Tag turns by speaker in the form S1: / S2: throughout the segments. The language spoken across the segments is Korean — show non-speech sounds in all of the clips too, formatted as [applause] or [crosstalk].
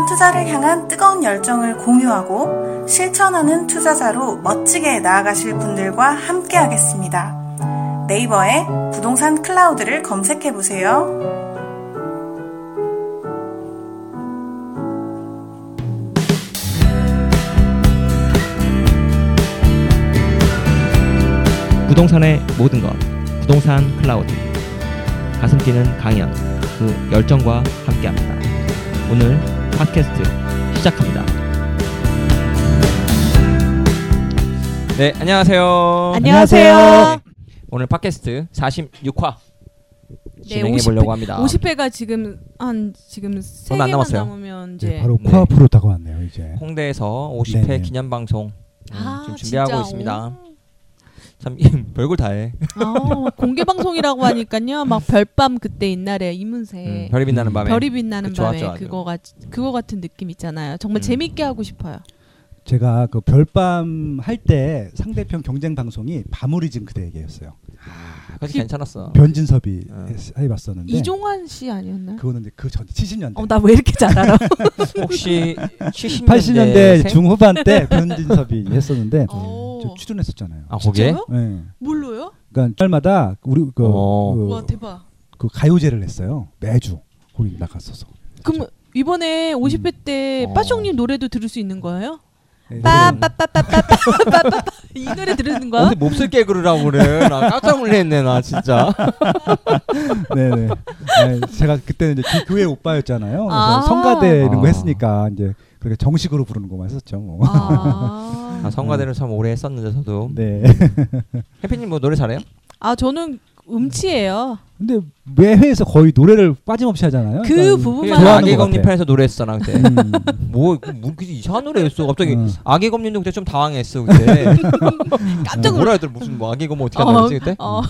S1: 부동산 투자를 향한 뜨거운 열정을 공유하고 실천하는 투자자로 멋지게 나아가실 분들과 함께 하겠습니다. 네이버에 부동산 클라우드를 검색해 보세요.
S2: 부동산의 모든 것 부동산 클라우드 가슴 뛰는 강연 그 열정과 함께합니다. 오늘 팟캐스트 시작합니다. 네, 안녕하세요.
S3: 안녕하세요.
S2: 오늘 팟캐스트 46화
S3: 네,
S2: 진행해
S3: 50회
S2: 보려고 합니다.
S3: 50회가 지금 한 지금 세 개만
S2: 남았어요.
S3: 남으면 이제
S4: 네, 바로
S2: 네.
S4: 코앞으로 다가왔네요 이제.
S2: 홍대에서 50회
S4: 네네.
S2: 기념 방송 음,
S3: 아,
S2: 지금 준비하고
S3: 진짜,
S2: 있습니다.
S3: 오.
S2: 참 [laughs] 별걸 다 해.
S3: 아, 공개 방송이라고 하니까요. 막 별밤 그때 옛날에 이문세
S2: 음, 별이 빛나는
S4: 음,
S2: 밤에.
S3: 별이 빛나는
S2: 그쵸,
S3: 밤에. 그거 같 그거 같은 느낌 있잖아요. 정말
S2: 음.
S3: 재밌게 하고 싶어요.
S4: 제가 그 별밤 할 때 상대편 경쟁 방송이 밤우리진 그대에게였어요.
S2: 아, 그- 괜찮았어.
S4: 변진섭이
S2: 어.
S4: 해- 해봤었는데
S3: 이종환 씨 아니었나요?
S4: 그거는 이제 그전 70년대.
S3: 어, 나 왜 이렇게 잘 알아? [laughs]
S2: 혹시 70년대
S4: 80년대 중후반 때 변진섭이 했었는데
S3: 어.
S4: 저 출연했었잖아요.
S2: 아, 거기에?
S3: 진짜요?
S4: 네.
S3: 뭘로요?
S4: 그러니까 주말마다 우리 그,
S2: 어.
S4: 그,
S3: 와 대박.
S4: 그 가요제를 했어요. 매주 거기 나갔었어.
S3: 그럼 이번에 50회 때
S2: 어.
S3: 빠숑님 노래도 들을 수 있는 거예요?
S4: 네,
S3: 빠빠빠빠빠빠빠빠 이 노래 들으는 거야?
S2: 어디 몹쓸 개그를 하고 그래. 나 깜짝 놀랐네, 나 진짜.
S4: 네네. [laughs] 네, 제가 그때는 이제 그 교회 오빠였잖아요. 그래서
S3: 아.
S4: 성가대 이런 거
S2: 아.
S4: 했으니까 이제 그렇게 정식으로 부르는 것만 했었죠. 뭐.
S3: 아,
S2: 아, 성가대를 참 오래 했었는데, 저도.
S4: 네. [laughs]
S2: 해피님 뭐 노래 잘해요?
S3: 아 저는 음치예요.
S4: 근데 매 회에서 거의 노래를 빠짐없이 하잖아요.
S3: 그
S4: 그러니까
S3: 부분만
S2: 그냥
S4: 좋아하는
S2: 아기
S4: 것
S2: 검님. 편에서 노래했었나 그때.
S4: 음. [laughs]
S2: 뭐, 그 뭐, 그 이상한 노래였어. 갑자기
S4: 어.
S2: 아기 검님도 그때 좀 당황했어 그때. [laughs]
S3: 깜짝
S2: 뭐라 했더라 무슨 뭐 아기 검 어떻게 한다 그랬지 그때?
S3: 어,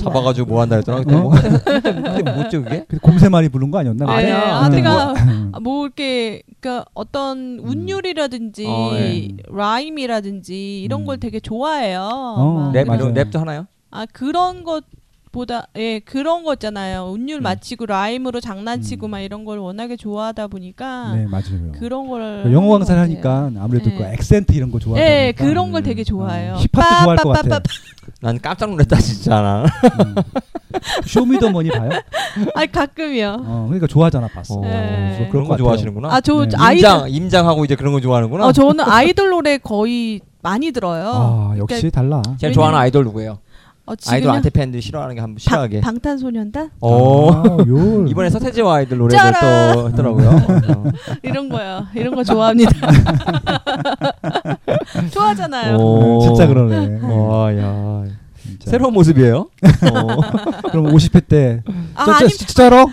S2: 잡아가지고 뭐 한다 했더라 그때. 뭐 그때 뭐지 그게?
S4: 근데 곰새말이 부른 거 아니었나?
S3: 네,
S2: 아니야.
S3: 아, 내가
S4: 음.
S3: 아, 뭐 이렇게 그러니까 어떤 운율이라든지
S2: 어, 예.
S3: 라임이라든지 이런
S4: 음.
S3: 걸 되게 좋아해요.
S4: 어,
S2: 막랩
S4: 맞아요.
S2: 랩도 하나요?
S3: 아 그런 것 보다 예 그런 거 있잖아요. 운율
S4: 음.
S3: 맞히고 라임으로 장난치고
S4: 음.
S3: 막 이런 걸 워낙에 좋아하다 보니까
S4: 네 맞아요.
S3: 그런 걸
S4: 그 영어 강사를 하니까 아무래도
S3: 네.
S4: 그 액센트 이런 거 좋아하다
S3: 예,
S4: 보니까
S3: 그런 걸
S2: 음.
S3: 되게 좋아해요.
S4: 어, 힙합도 좋아할 것 같아. [laughs]
S2: 난 깜짝 놀랐다 진짜 나.
S4: 음. 쇼미더머니 봐요? [laughs]
S3: 아 가끔이요.
S4: 어, 그러니까 좋아하잖아 봤어.
S2: 어,
S3: 네.
S2: 그런 거
S4: 같아요.
S2: 좋아하시는구나.
S3: 아저
S4: 네.
S3: 아이돌
S2: 임장 임장하고 이제 그런 거 좋아하는구나.
S3: 어 저는 아이돌 노래 거의 많이 들어요.
S4: 아 역시 달라.
S2: 제가 좋아하는 아이돌 누구예요?
S3: 어,
S2: 아이돌? 안테 팬들 싫어하는 게 한번 싫어하게.
S3: 방, 방탄소년단
S2: 어.
S4: 아, 요. [laughs]
S2: 이번에 서태지와 아이들 노래를! 또 했더라고요. [laughs] 어.
S3: 이런 거요. 이런 거 좋아합니다. [laughs] 좋아하잖아요.
S2: 오.
S4: 진짜 그러네.
S2: 와, 야.
S4: 진짜.
S2: 새로운 모습이에요. 어.
S4: 그럼 50회 때
S3: 아,
S4: 저, 저,
S3: 아니
S4: 진짜로?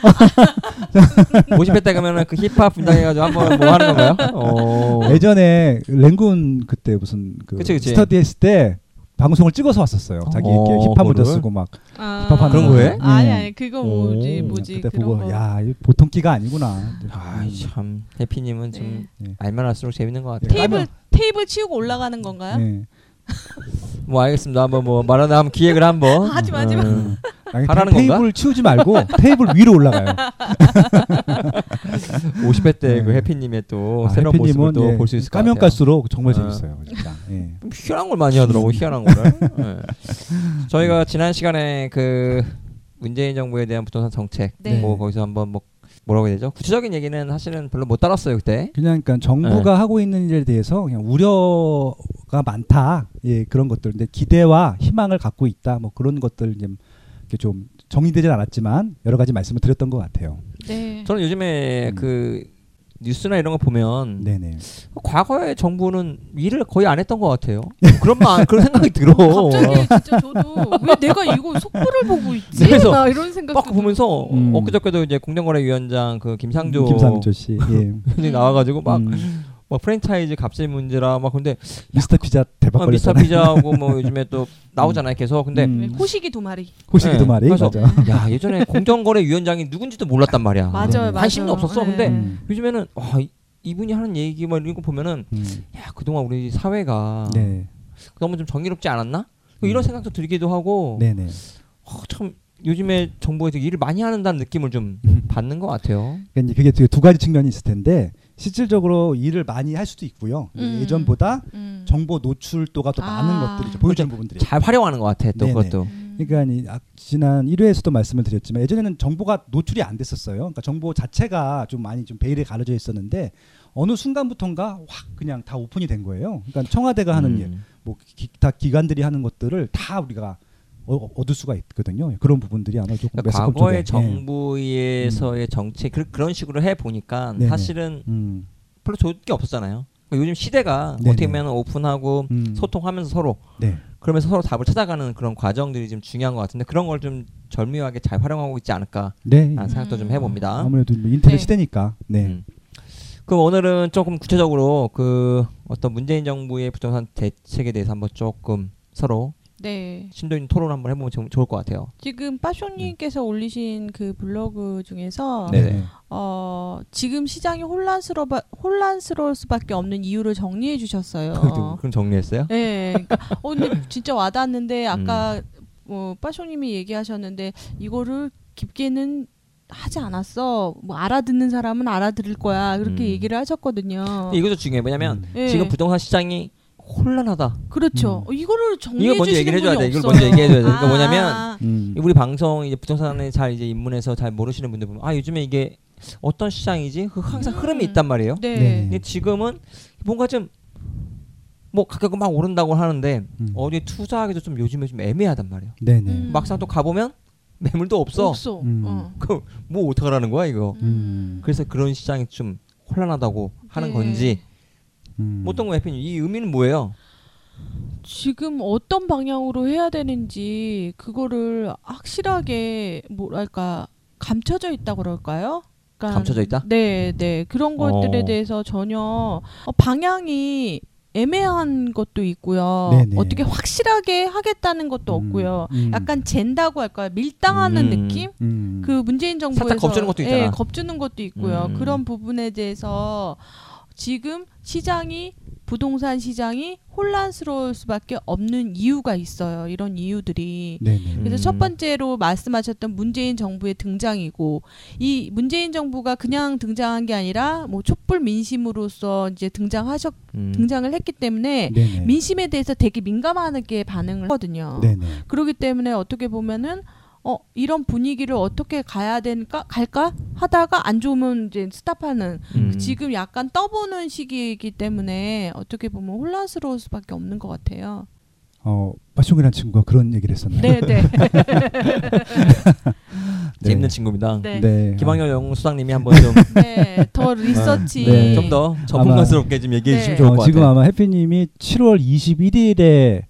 S2: 50회 때 가면은 그 힙합 분장해가지고 한번 뭐 하는 건가요? 어.
S4: 예전에 랭군 그때 무슨 그
S2: 그치, 그치.
S4: 스터디 했을 때 방송을 찍어서 왔었어요. 자기 이렇게
S2: 어,
S4: 힙합 문자? 쓰고 막
S3: 아,
S4: 힙합 하는
S2: 그런 거 해?
S3: 아니
S4: 예.
S3: 아니 그거 뭐지
S2: 오.
S3: 뭐지
S4: 그때
S3: 그런
S4: 보고
S3: 거.
S4: 야, 이 보통 끼가 아니구나.
S2: 아이 참 해피님은 좀
S4: 네.
S2: 알면 할수록 재밌는 것 같아요.
S3: 테이블 테이블 치우고 올라가는 건가요?
S4: 네. [laughs]
S2: 뭐 알겠습니다. 한번 뭐 말하는 한번 기획을 한번.
S3: 하지 마, 하지 마.
S2: 음. [laughs]
S4: 아니,
S2: 하라는
S4: 테이블
S2: 건가?
S4: 치우지 말고 테이블 위로 올라가요. [laughs]
S2: 50회 때그
S4: 네.
S2: 해피님의 또
S4: 아,
S2: 새로운 모습을
S4: 해피님은
S2: 또
S4: 예,
S2: 볼 수 있을 것
S4: 까면
S2: 같아요.
S4: 깔수록 정말
S2: 어.
S4: 재밌어요. 진짜. 예.
S2: 좀 희한한 걸 많이 하더라고 희한한 거를. 예. 저희가 지난 시간에 그 문재인 정부에 대한 부동산 정책
S3: 네.
S2: 뭐 거기서 한번 뭐 뭐라고 해야 되죠? 구체적인 얘기는 사실은 별로 못 따랐어요 그때.
S4: 그냥 그러니까 정부가 하고 있는 일에 대해서 그냥 우려가 많다. 예, 그런 것들. 근데 기대와 희망을 갖고 있다. 뭐 그런 것들 좀 이렇게 좀 정리되진 않았지만 여러 가지 말씀을 드렸던 것 같아요.
S3: 네.
S2: 저는 요즘에
S4: 음.
S2: 그 뉴스나 이런 거 보면
S4: 네네.
S2: 과거의 정부는 일을 거의 안 했던 것 같아요. 그런 마 그런 생각이 들어.
S3: 갑자기 진짜 저도 왜 내가 이거 속보를 보고 있지?
S2: 그래서
S3: 나 이런 생각.
S2: 막 보면서
S4: 음.
S2: 엊그저께도 이제 공정거래위원장 그 김상조
S4: 김상조 씨. 예. [laughs]
S2: 분이 나와가지고 막,
S4: 음,
S2: 막 프랜차이즈 값의 문제라 막 근데
S4: 미스터 피자 대박
S2: 아, 미스터. 피자하고 뭐 [laughs] 요즘에 또 나오잖아요 계속 근데
S4: 음.
S3: 호식이 두 마리.
S4: 호식이도
S2: 네,
S4: 말이
S2: 그래서
S4: 맞아.
S2: 야 예전에 [laughs] 공정거래위원장이 누군지도 몰랐단 말이야. [laughs]
S3: 맞아요,
S4: 네.
S3: 맞아요.
S2: 관심도 없었어.
S3: 네.
S2: 근데
S4: 음,
S2: 요즘에는 와 이- 이분이 하는 얘기 막 이런 거 보면은
S4: 음.
S2: 야 그동안 우리 사회가
S4: 네.
S2: 너무 좀 정의롭지 않았나? 이런
S4: 음.
S2: 생각도 들기도 하고
S4: 네네.
S2: 어, 참 요즘에 정부에서 일을 많이 하는다는 느낌을 좀 받는 것 같아요.
S4: 그러니까 그게 되게 두 가지 측면이 있을 텐데 실질적으로 일을 많이 할 수도 있고요.
S3: 음.
S4: 예전보다
S3: 음.
S4: 정보 노출도가 더 많은
S3: 아.
S4: 것들이 이제 보여주는 부분들이.
S2: 잘 활용하는 것 같아. 또
S4: 네네.
S2: 그것도.
S3: 음.
S4: 그러니까 이 아, 지난 1회에서도 말씀을 드렸지만 예전에는 정보가 노출이 안 됐었어요. 그러니까 정보 자체가 좀 많이 좀 베일에 가려져 있었는데 어느 순간부터인가 확 그냥 다 오픈이 된 거예요. 그러니까 청와대가 하는
S2: 음.
S4: 일, 뭐 기타 기관들이 하는 것들을 다 우리가 어, 얻을 수가 있거든요. 그런 부분들이 아마 조금
S2: 그러니까 과거의
S4: 예.
S2: 정부에서의 정책 그, 그런 식으로 해 보니까
S4: 네네.
S2: 사실은
S4: 음,
S2: 별로 좋을 게 없었잖아요. 그러니까 요즘 시대가
S4: 네네.
S2: 어떻게 보면 오픈하고
S4: 음.
S2: 소통하면서 서로
S4: 네.
S2: 그러면서 서로 답을 찾아가는 그런 과정들이 좀 중요한 것 같은데 그런 걸 좀 절묘하게 잘 활용하고 있지 않을까라는
S4: 네.
S2: 생각도 좀
S3: 음.
S2: 해봅니다.
S4: 아무래도 뭐 인터넷
S3: 네.
S4: 시대니까. 네.
S2: 음. 그럼 오늘은 조금 구체적으로 그 어떤 문재인 정부의 부동산 대책에 대해서 한번 조금 서로
S3: 네.
S2: 심도 있는 토론 한번 해보면 좀 좋을 것 같아요.
S3: 지금 빠쇼님께서 올리신 그 블로그 중에서
S2: 네네.
S3: 어, 지금 시장이 혼란스러 혼란스러울 수밖에 없는 이유를 정리해 주셨어요.
S2: 그럼 정리했어요?
S3: 네. 그러니까, 어, 근데 [laughs] 진짜 와닿았는데
S2: 음.
S3: 아까 뭐 빠쇼님이 얘기하셨는데 이거를 깊게는 하지 않았어. 뭐 알아듣는 사람은 알아들을 거야. 그렇게
S2: 음.
S3: 얘기를 하셨거든요.
S2: 근데 이것도 중요해. 왜냐면
S4: 음.
S3: 예.
S2: 지금 부동산 시장이 혼란하다.
S3: 그렇죠.
S4: 음.
S3: 어, 이거를 정리해
S2: 이걸 먼저
S3: 주시는
S2: 얘기를 해줘야
S3: 분이
S2: 돼. 이걸
S3: 없어요.
S2: 먼저 얘기해줘야 돼. 그러니까
S3: 아.
S2: 뭐냐면
S4: 음.
S2: 우리 방송 이제 부동산에 잘 이제 입문해서 잘 모르시는 분들 보면 아 요즘에 이게 어떤 시장이지? 그 항상
S3: 음.
S2: 흐름이 있단 말이에요.
S3: 네.
S4: 네.
S2: 근데 지금은 뭔가 좀 뭐 가끔 막 오른다고 하는데
S4: 음.
S2: 어디에 투자하기도 좀 요즘에 좀 애매하단 말이에요.
S4: 네네.
S3: 음.
S2: 막상 또 가보면 매물도 없어.
S3: 없어.
S4: 음.
S3: 어.
S2: 그럼 뭐 어떡하라는 거야 이거.
S4: 음.
S2: 그래서 그런 시장이 좀 혼란하다고 하는
S3: 네.
S2: 건지
S4: 음.
S2: 어떤 거 해피님 이 의미는 뭐예요?
S3: 지금 어떤 방향으로 해야 되는지 그거를 확실하게 뭐랄까 감춰져 있다 그럴까요? 그러니까
S2: 감춰져 있다?
S3: 네, 네 그런 것들에
S2: 어.
S3: 대해서 전혀 어, 방향이 애매한 것도 있고요.
S4: 네네.
S3: 어떻게 확실하게 하겠다는 것도
S4: 음.
S3: 없고요.
S4: 음.
S3: 약간 젠다고 할까요? 밀당하는
S2: 음.
S3: 느낌?
S4: 음.
S3: 그 문재인 정부에서
S2: 살짝 겁주는 것도 있잖아.
S3: 예, 겁주는 것도 있고요.
S2: 음.
S3: 그런 부분에 대해서 지금 시장이 부동산 시장이 혼란스러울 수밖에 없는 이유가 있어요. 이런 이유들이.
S4: 네네.
S3: 그래서
S2: 음.
S3: 첫 번째로 말씀하셨던 문재인 정부의 등장이고 이 문재인 정부가 그냥 등장한 게 아니라 뭐 촛불 민심으로서 이제 등장하셨
S2: 음.
S3: 등장을 했기 때문에
S4: 네네.
S3: 민심에 대해서 되게 민감하게 반응을 하거든요.
S4: 네네.
S3: 그렇기 때문에 어떻게 보면은 어 이런 분위기를 어떻게 가야 될까 갈까 하다가 안 좋으면 이제 스탑하는
S2: 음.
S3: 지금 약간 떠보는 시기이기 때문에 어떻게 보면 혼란스러울 수밖에 없는 것 같아요.
S4: 어, 빠숑이라는 친구가 그런 얘기를 했었나요?
S3: 네, 네, [laughs]
S2: 재밌는 친구입니다.
S3: 네,
S4: 네.
S2: 김학열 영수장님이 한번 좀 [laughs]
S3: 네, 더 리서치.
S4: 네.
S2: 좀더 전문가스럽게 좀 얘기해
S3: 네.
S2: 주시면 좋을
S4: 어,
S2: 것
S4: 지금
S2: 같아요.
S4: 아마 해피님이 7월 21일에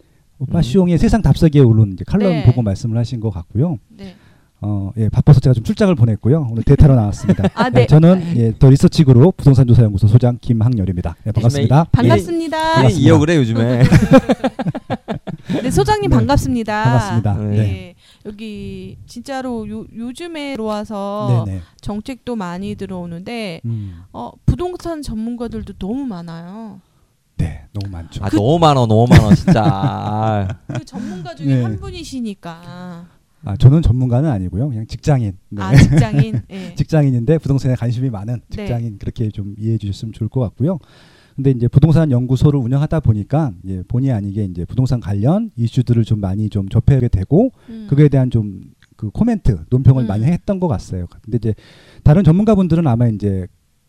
S4: 빠숑의 세상 답석에 오른 이제 칼럼
S3: 네.
S4: 보고 말씀을 하신 것 같고요.
S3: 네.
S4: 어, 예, 바빠서 제가 좀 출장을 보냈고요. 오늘 대타로 나왔습니다. [laughs]
S3: 아, 네.
S4: 저는 예, 더 리서치 그룹 부동산 조사 연구소 소장 김학열입니다. 네, 반갑습니다.
S3: 반갑습니다.
S2: 일
S4: 반갑습니다.
S2: 이어 그래 요즘에. [laughs]
S3: 네, 소장님
S4: 네.
S3: 반갑습니다.
S4: 반갑습니다.
S2: 네.
S3: 네.
S4: 네.
S3: 여기 진짜로 요, 요즘에 들어와서
S4: 네네.
S3: 정책도 많이 들어오는데
S4: 음,
S3: 어, 부동산 전문가들도 너무 많아요.
S4: 네, 너무 많죠.
S2: 아 너무 많아 너무 많아 진짜. 아, [laughs]
S3: 그 전문가 중에
S4: 네.
S3: 한 분이시니까.
S4: 아, 저는 전문가는 아니고요. 그냥 직장인. 네.
S3: 아 직장인. [laughs] 예.
S4: 직장인인데 부동산에 관심이 많은
S3: 네.
S4: 직장인 그렇게 좀 이해해 주셨으면 좋을 것 같고요. 근데 이제 부동산 연구소를 운영하다 보니까 예, 본의 아니게 이제 부동산 관련 이슈들을 좀 많이 좀 접하게 되고
S3: 음.
S4: 그거에 대한 좀 그 코멘트, 논평을
S3: 음.
S4: 많이 했던 것 같아요. 근데 이제 다른 전문가분들은 아마 이제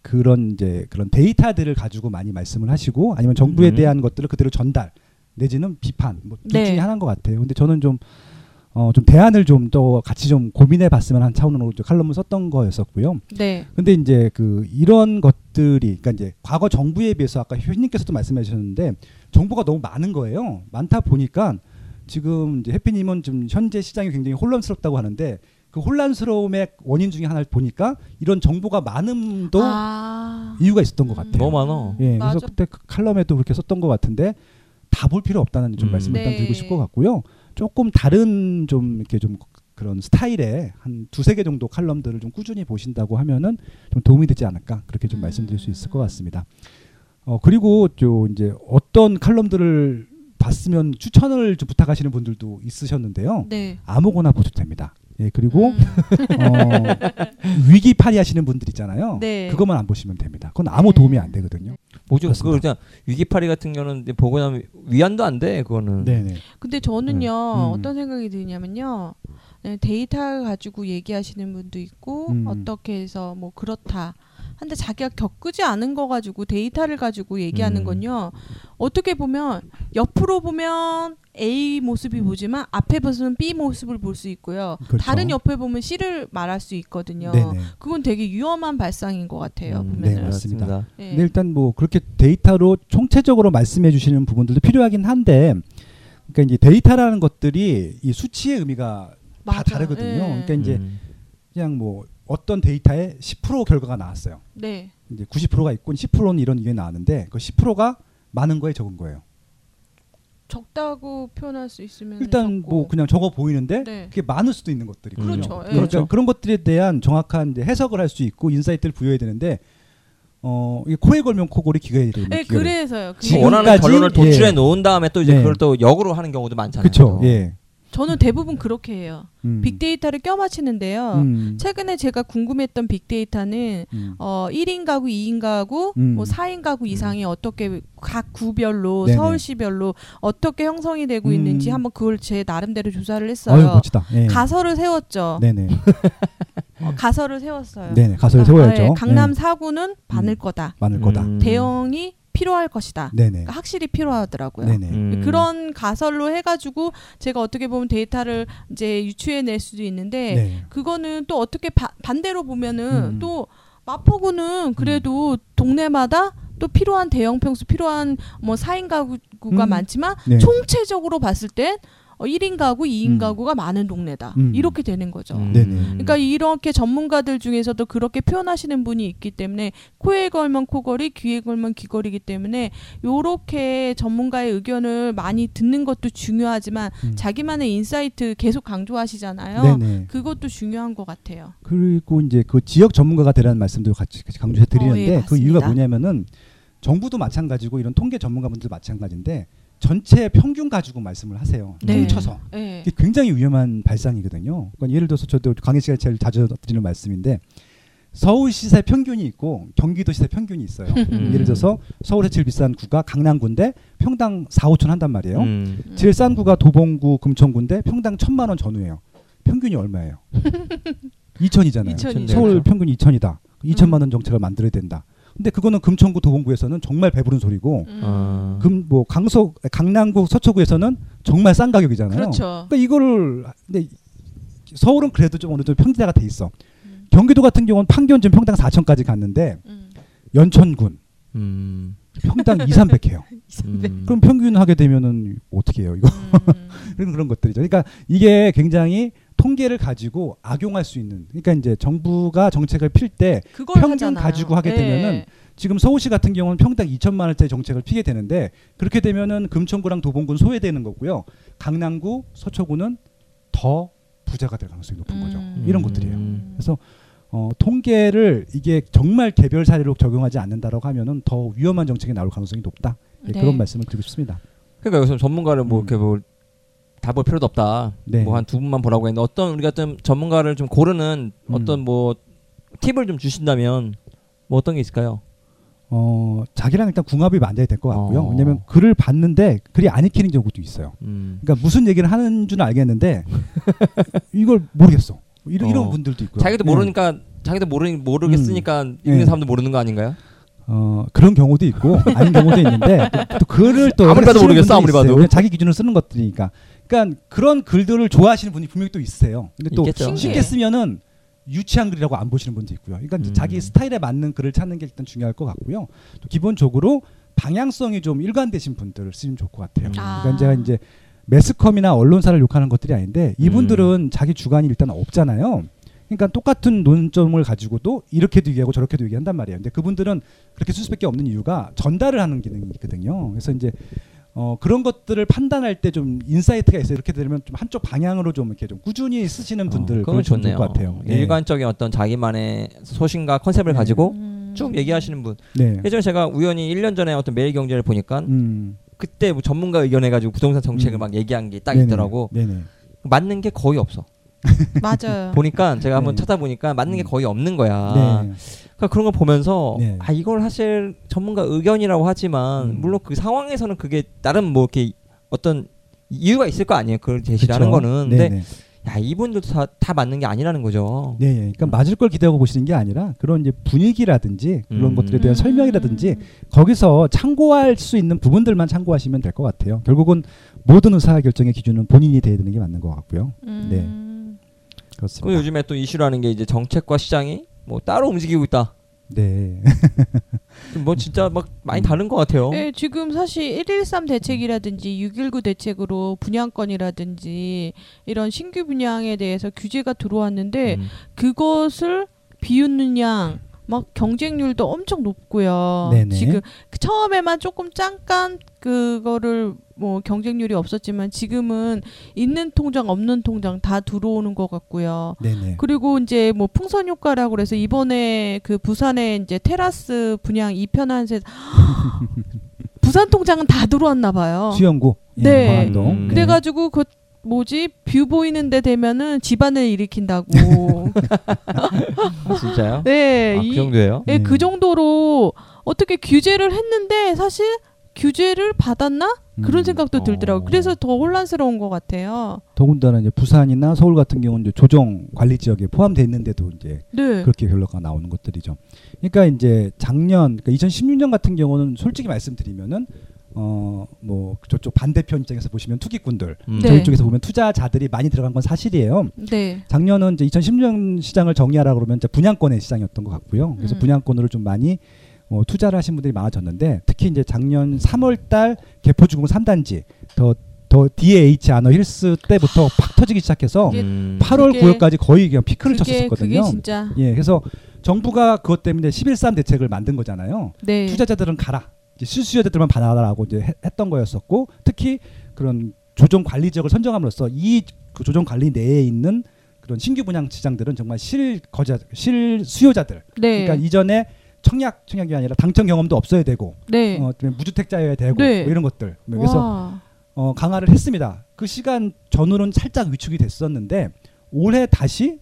S4: 그런 이제 그런 데이터들을 가지고 많이 말씀을 하시고 아니면 정부에
S2: 음.
S4: 대한 것들을 그대로 전달 내지는 비판 뭐둘
S3: 네.
S4: 중에 하나인 것 같아요. 근데 저는 좀 어, 좀 대안을 좀또 같이 좀 고민해 봤으면 한 차원으로 좀 칼럼을 썼던 거였었고요.
S3: 네.
S4: 근데 이제 그 이런 것들이 그러니까 이제 과거 정부에 비해서 아까 효님께서도 말씀해 주셨는데 정보가 너무 많은 거예요. 많다 보니까 지금 이제 해피님은 좀 현재 시장이 굉장히 혼란스럽다고 하는데 그 혼란스러움의 원인 중에 하나를 보니까 이런 정보가 많음도
S3: 아.
S4: 이유가 있었던 것 같아요.
S2: 너무 많아.
S4: 예. 그래서 그때 그 칼럼에도 그렇게 썼던 것 같은데 다 볼 필요 없다는 좀
S2: 음.
S4: 말씀을 일단
S3: 네.
S4: 드리고 싶을 것 같고요. 조금 다른 좀 이렇게 좀 그런 스타일의 한 두세 개 정도 칼럼들을 좀 꾸준히 보신다고 하면은 좀 도움이 되지 않을까 그렇게 좀
S3: 음.
S4: 말씀드릴 수 있을 것 같습니다. 어 그리고 또 이제 어떤 칼럼들을 봤으면 추천을 좀 부탁하시는 분들도 있으셨는데요.
S3: 네.
S4: 아무거나 보셔도 됩니다. 예, 그리고
S3: 음. [laughs]
S4: 어, 위기팔이 하시는 분들 있잖아요.
S3: 네.
S4: 그것만 안 보시면 됩니다. 그건 아무
S3: 네.
S4: 도움이 안 되거든요.
S2: 뭐죠? 그거 그냥 위기 파리 같은 경우는 보고 나면 위안도 안 돼. 그거는.
S4: 네네.
S3: 근데 저는요
S4: 음.
S3: 어떤 생각이 드냐면요 네, 데이터 가지고 얘기하시는 분도 있고
S4: 음.
S3: 어떻게 해서 뭐 그렇다 한데 자기가 겪지 않은 거 가지고 데이터를 가지고 얘기하는
S2: 음.
S3: 건요 어떻게 보면 옆으로 보면 A 모습이 보지만 앞에 보면 B 모습을 볼 수 있고요
S4: 그렇죠.
S3: 다른 옆에 보면 C를 말할 수 있거든요
S4: 네네.
S3: 그건 되게 위험한 발상인 것 같아요
S2: 음,
S4: 네, 맞습니다.
S3: 예.
S4: 근데 일단 뭐 그렇게 데이터로 총체적으로 말씀해 주시는 부분들도 필요하긴 한데 그러니까 이제 데이터라는 것들이 이 수치의 의미가 다
S3: 맞아요.
S4: 다르거든요.
S3: 예.
S4: 그러니까 이제
S2: 음.
S4: 그냥 뭐 어떤 데이터에 10% 결과가 나왔어요.
S3: 네
S4: 이제 90%가 있고 10%는 이런 의견이 나왔는데 그 10%가 많은 거예요 적은 거예요.
S3: 적다고 표현할 수 있으면
S4: 일단
S3: 적고.
S4: 뭐 그냥 적어 보이는데
S3: 네.
S4: 그게 많을 수도 있는 것들이거든요.
S3: 그렇죠. 예.
S4: 그러니까
S2: 그렇죠.
S4: 그런 것들에 대한 정확한 이제 해석을 할 수 있고 insight를 부여해야 되는데 어 이게 코에 걸면 코걸이 귀걸이 되는
S3: 네, 그래서요. 그
S2: 원하는 결론을 도출해
S4: 예.
S2: 놓은 다음에 또 이제
S4: 네.
S2: 그걸 또 역으로 하는 경우도 많잖아요.
S4: 그렇죠. 예.
S3: 저는 대부분 그렇게 해요.
S4: 음.
S3: 빅데이터를 껴맞히는데요.
S4: 음.
S3: 최근에 제가 궁금했던 빅데이터는
S4: 음.
S3: 어 1인 가구, 2인 가구,
S4: 음.
S3: 뭐 4인 가구 이상이 어떻게 각 구별로
S4: 네네.
S3: 서울시별로 어떻게 형성이 되고
S4: 음.
S3: 있는지 한번 그걸 제 나름대로 조사를
S4: 아유
S3: 했어요.
S4: 멋지다. 예.
S3: 가설을 세웠죠.
S4: 네네. [laughs]
S3: 어, 가설을 세웠어요.
S4: 네네. 가설을
S3: 아,
S4: 세워야죠.
S3: 네, 강남
S4: 네.
S3: 4구는 많을
S4: 음.
S3: 거다.
S4: 많을 거다.
S2: 음.
S3: 대형이 필요할 것이다.
S4: 네네.
S3: 그러니까 확실히 필요하더라고요.
S4: 네네.
S2: 음.
S3: 그런 가설로 해가지고 제가 어떻게 보면 데이터를 이제 유추해낼 수도 있는데
S4: 네.
S3: 그거는 또 어떻게 바- 반대로 보면은
S4: 음.
S3: 또 마포구는 그래도 동네마다 또 필요한 대형 평수 필요한 뭐 4인 가구가
S4: 음.
S3: 많지만
S4: 네.
S3: 총체적으로 봤을 땐 어, 1인 가구, 2인
S4: 음.
S3: 가구가 많은 동네다.
S4: 음.
S3: 이렇게 되는 거죠.
S2: 음.
S4: 네네.
S3: 그러니까 이렇게 전문가들 중에서도 그렇게 표현하시는 분이 있기 때문에 코에 걸면 코걸이, 귀에 걸면 귀걸이기 때문에 요렇게 전문가의 의견을 많이 듣는 것도 중요하지만
S4: 음.
S3: 자기만의 insight 계속 강조하시잖아요.
S4: 네네.
S3: 그것도 중요한 것 같아요.
S4: 그리고 이제 그 지역 전문가가 되라는 말씀도 같이 같이 강조해 드리는데
S3: 어, 예,
S4: 그 이유가. 뭐냐면은 정부도 마찬가지고 이런 통계 전문가분들도 마찬가지인데 전체 평균 가지고 말씀을 하세요.
S3: 네.
S4: 뭉쳐서.
S3: 네.
S4: 이게 굉장히 위험한 발상이거든요. 그러니까 예를 들어서 저도 강의 시간에 제일 자주 드리는 말씀인데 서울시세 평균이 있고 경기도시세 평균이 있어요.
S2: 음.
S4: 예를 들어서 서울에 제일 비싼 구가 강남구인데 평당 4, 5천 한단 말이에요.
S2: 음.
S4: 제일 싼 구가 도봉구, 금천구인데 평당 천만 원 전후예요. 평균이 얼마예요? [laughs] 2천이잖아요.
S3: 2000이죠.
S4: 서울 평균이 2천이다.
S3: 음.
S4: 2천만 원 정책을 만들어야 된다. 근데 그거는 금천구, 도봉구에서는 정말 배부른 소리고
S3: 음.
S2: 어.
S4: 금뭐 강서 강남구, 서초구에서는 정말 싼 가격이잖아요.
S3: 그렇죠.
S4: 그러니까 이거를 근데 서울은 그래도 좀 어느 정도 평지대가 돼 있어.
S3: 음.
S4: 경기도 같은 경우는 판교는 평당 4천까지 갔는데
S3: 음.
S4: 연천군
S2: 음.
S4: 평당 2, 300 해요. [laughs]
S2: 음.
S4: 그럼 평균 하게 되면은 어떻게 해요, 이거?
S3: 음. [laughs]
S4: 그런 그런 것들이죠. 그러니까 이게 굉장히 통계를 가지고 악용할 수 있는. 그러니까 이제 정부가 정책을 필때
S3: 그걸
S4: 평균
S3: 하잖아요.
S4: 가지고 하게
S3: 예.
S4: 되면은 지금 서울시 같은 경우는 평당 2천만 원짜리 정책을 피게 되는데 그렇게 되면은 금천구랑 도봉구는 소외되는 거고요. 강남구, 서초구는 더 부자가 될 가능성이 높은 거죠.
S3: 음.
S4: 이런 것들이에요.
S2: 음.
S4: 그래서 어, 통계를 이게 정말 개별 사례로 적용하지 않는다라고 하면은 더 위험한 정책이 나올 가능성이 높다. 예,
S3: 네.
S4: 그런 말씀을 드리고 싶습니다.
S2: 그러니까 여기서 전문가를 뭐
S4: 음.
S2: 이렇게 뭐 다 볼 필요도 없다.
S4: 네.
S2: 뭐한 두 분만 보라고 했는데 어떤 우리가 좀 전문가를 좀 고르는
S4: 음.
S2: 어떤 뭐 팁을 좀 주신다면 뭐 어떤 게 있을까요?
S4: 어, 자기랑 일단 궁합이 맞아야 될 것 같고요.
S2: 어.
S4: 왜냐면 글을 봤는데 글이 안 읽히는 경우도 있어요.
S2: 음.
S4: 그러니까 무슨 얘기를 하는 줄은 알겠는데 [laughs] 이걸 모르겠어. 이런, 이런
S2: 어.
S4: 분들도 있고요.
S2: 자기도
S4: 예.
S2: 모르니까 자기도 모르 모르겠으니까 읽는
S4: 예.
S2: 사람도 모르는 거 아닌가요?
S4: 어, 그런 경우도 있고 아닌 경우도 있는데 또, 또 글을 또
S2: 아무리 봐도 모르겠어, 아무리. 봐도.
S4: 자기 기준으로 쓰는 것들이니까. 그러니까 그런 글들을 좋아하시는 분이 분명히 또 있으세요. 근데 또
S2: 있겠죠.
S4: 쉽게 쓰면은 유치한 글이라고 안 보시는 분도 있고요. 그러니까
S2: 음.
S4: 자기 스타일에 맞는 글을 찾는 게 일단 중요할 것 같고요. 또 기본적으로 방향성이 좀 일관되신 분들을 쓰면 좋을 것 같아요.
S3: 아.
S4: 그러니까 제가 이제 매스컴이나 언론사를 욕하는 것들이 아닌데 이분들은 자기 주관이 일단 없잖아요. 그러니까 똑같은 논점을 가지고도 이렇게도 얘기하고 저렇게도 얘기한단 말이에요. 근데 그분들은 그렇게 쓸 수밖에 없는 이유가 전달을 하는 기능이 있거든요. 그래서 이제 어, 그런 것들을 판단할 때 좀 insight가 있어요. 이렇게 되면 좀 한쪽 방향으로 좀 이렇게 좀 꾸준히 쓰시는 분들
S2: 어, 그건 좋네요.
S4: 것 같아요. 예.
S2: 일관적인 어떤 자기만의 소신과 컨셉을
S4: 네.
S2: 가지고
S3: 음.
S2: 쭉 얘기하시는 분.
S4: 네.
S2: 예전에 제가 우연히 1년 전에 어떤 매일경제를 보니까
S4: 음.
S2: 그때 뭐 전문가 의견 해가지고 부동산 정책을
S4: 음.
S2: 막 얘기한 게 딱
S4: 네네.
S2: 있더라고.
S4: 네네.
S2: 맞는 게 거의 없어. [laughs]
S3: 맞아요.
S2: 보니까 제가 한번
S4: 네.
S2: 찾아보니까 맞는 게
S4: 음.
S2: 거의 없는 거야.
S4: 네.
S2: 그러니까 그런 걸 보면서
S4: 네.
S2: 아 이걸 사실 전문가 의견이라고 하지만
S4: 음.
S2: 물론 그 상황에서는 그게 나름 뭐 이렇게 어떤 이유가 있을 거 아니에요. 그걸 제시하는? 거는. 근데
S4: 네네.
S2: 야 이분들도 다, 다 맞는 게 아니라는 거죠.
S4: 네, 네. 그러니까 맞을 걸 기대하고 보시는 게 아니라 그런 이제 분위기라든지 그런
S2: 음.
S4: 것들에 대한
S3: 음.
S4: 설명이라든지 거기서 참고할 수 있는 부분들만 참고하시면 될 것 같아요. 결국은 모든 의사 결정의 기준은 본인이 돼야 되는 게 맞는 것 같고요.
S3: 음.
S2: 그
S4: 그렇습니다.
S2: 요즘에 또 이슈라는 게 이제 정책과 시장이 뭐 따로 움직이고 있다.
S4: 네. [laughs]
S2: 뭐 진짜 막 많이
S4: 음.
S2: 다른 것 같아요.
S3: 네, 지금 사실 113 대책이라든지 619 대책으로 분양권이라든지 이런 신규 분양에 대해서 규제가 들어왔는데
S2: 음.
S3: 그것을 비웃느냐 막 경쟁률도 엄청 높고요.
S4: 네네.
S3: 지금 그 처음에만 조금 잠깐 그거를 뭐 경쟁률이 없었지만 지금은 있는 통장 없는 통장 다 들어오는 것 같고요.
S4: 네네.
S3: 그리고 이제 뭐 풍선 효과라고 그래서 이번에 그 부산에 이제 테라스 분양 e편한세상 [laughs] 부산 통장은 다 들어왔나 봐요.
S4: 수영구. 예,
S3: 네.
S2: 음.
S4: 네.
S3: 그래가지고 그 뭐지 뷰 보이는 데 되면은 집안을 일으킨다고.
S2: 아, [laughs] 진짜요?
S3: 네,
S2: 아,
S3: 이,
S2: 그 정도예요?
S3: 예,
S4: 네.
S3: 그 정도로 어떻게 규제를 했는데 사실 규제를 받았나 그런
S4: 음.
S3: 생각도 들더라고.
S2: 어.
S3: 요 그래서 더 혼란스러운 것 같아요.
S4: 더군다나 이제 부산이나 서울 같은 경우는 이제 조정 관리 지역에 포함되어 있는데도 이제
S3: 네.
S4: 그렇게 결과가 나오는 것들이죠. 그러니까 이제 작년 그러니까 2016년 같은 경우는 솔직히 말씀드리면은 어뭐 저쪽 반대편 입장에서 보시면 투기꾼들
S2: 음.
S3: 네.
S4: 저희 쪽에서 보면 투자자들이 많이 들어간 건 사실이에요.
S3: 네.
S4: 작년은 이제 2016년 시장을 정리하라 그러면 이제 분양권의 시장이었던 것 같고요. 그래서
S3: 음.
S4: 분양권으로 좀 많이 어, 투자를 하신 분들이 많아졌는데 특히 이제 작년 3월달 개포주공 3단지 더 더 DH 아너 힐스 때부터 팍 터지기 시작해서
S3: 그게
S2: 음.
S4: 8월
S3: 그게-
S4: 9월까지 거의 그냥 피크를
S3: 그게
S4: 쳤었거든요.
S3: 그게 진짜
S4: 예, 그래서 정부가 그것 때문에 11.3 대책을 만든 거잖아요.
S3: 네.
S4: 투자자들은 가라. 이제 실수요자들만 받아라라고 이제 해- 했던 거였었고 특히 그런 조정 관리 지역을 선정함으로써 이 그 조정 관리 내에 있는 그런 신규 분양 시장들은 정말 실 거자 실 수요자들.
S3: 네.
S4: 그러니까 이전에 청약 청약이 아니라 당첨 경험도 없어야 되고
S3: 네.
S4: 어, 좀 무주택자여야 되고
S3: 네.
S4: 뭐 이런 것들. 그래서
S3: 와.
S4: 어, 강화를 했습니다. 그 시간 전후로는 살짝 위축이 됐었는데 올해 다시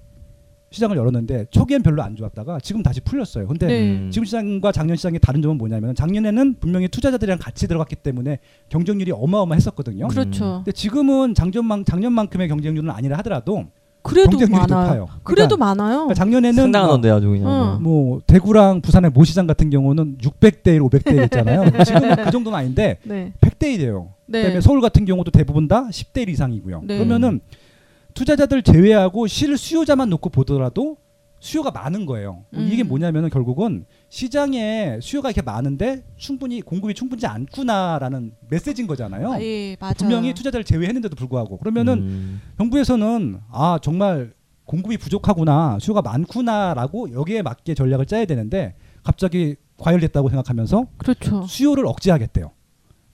S4: 시장을 열었는데 초기엔 별로 안 좋았다가 지금 다시 풀렸어요. 근데
S3: 네.
S2: 음.
S4: 지금 시장과 작년 시장의 다른 점은 뭐냐면 작년에는 분명히 투자자들이랑 같이 들어갔기 때문에 경쟁률이 어마어마했었거든요.
S3: 그렇죠.
S4: 근데 지금은 작년만 작년만큼의 경쟁률은 아니라 하더라도
S3: 그래도
S4: 경쟁률이
S3: 많아요.
S4: 높아요.
S3: 그래도
S4: 그러니까,
S3: 많아요.
S4: 그러니까 작년에는
S2: 상당한데 아주 그냥.
S3: 어.
S4: 뭐 대구랑 부산의 모시장 같은 경우는 600대 1, 500대 1 했잖아요. 지금은 그 정도는 아닌데
S3: 네.
S4: 100대 1이에요.
S3: 네.
S4: 그다음에 서울 같은 경우도 대부분 다 10대 1 이상이고요.
S3: 네.
S4: 그러면은 투자자들 제외하고 실 수요자만 놓고 보더라도 수요가 많은 거예요.
S3: 음.
S4: 이게 뭐냐면은 결국은 시장에 수요가 이렇게 많은데 충분히 공급이 충분치 않구나라는 메시지인 거잖아요.
S3: 아, 예, 맞아요.
S4: 분명히 투자자를 제외했는데도 불구하고 그러면은
S2: 음.
S4: 정부에서는 아 정말 공급이 부족하구나 수요가 많구나라고 여기에 맞게 전략을 짜야 되는데 갑자기 과열됐다고 생각하면서
S3: 그렇죠.
S4: 수요를 억제하겠대요.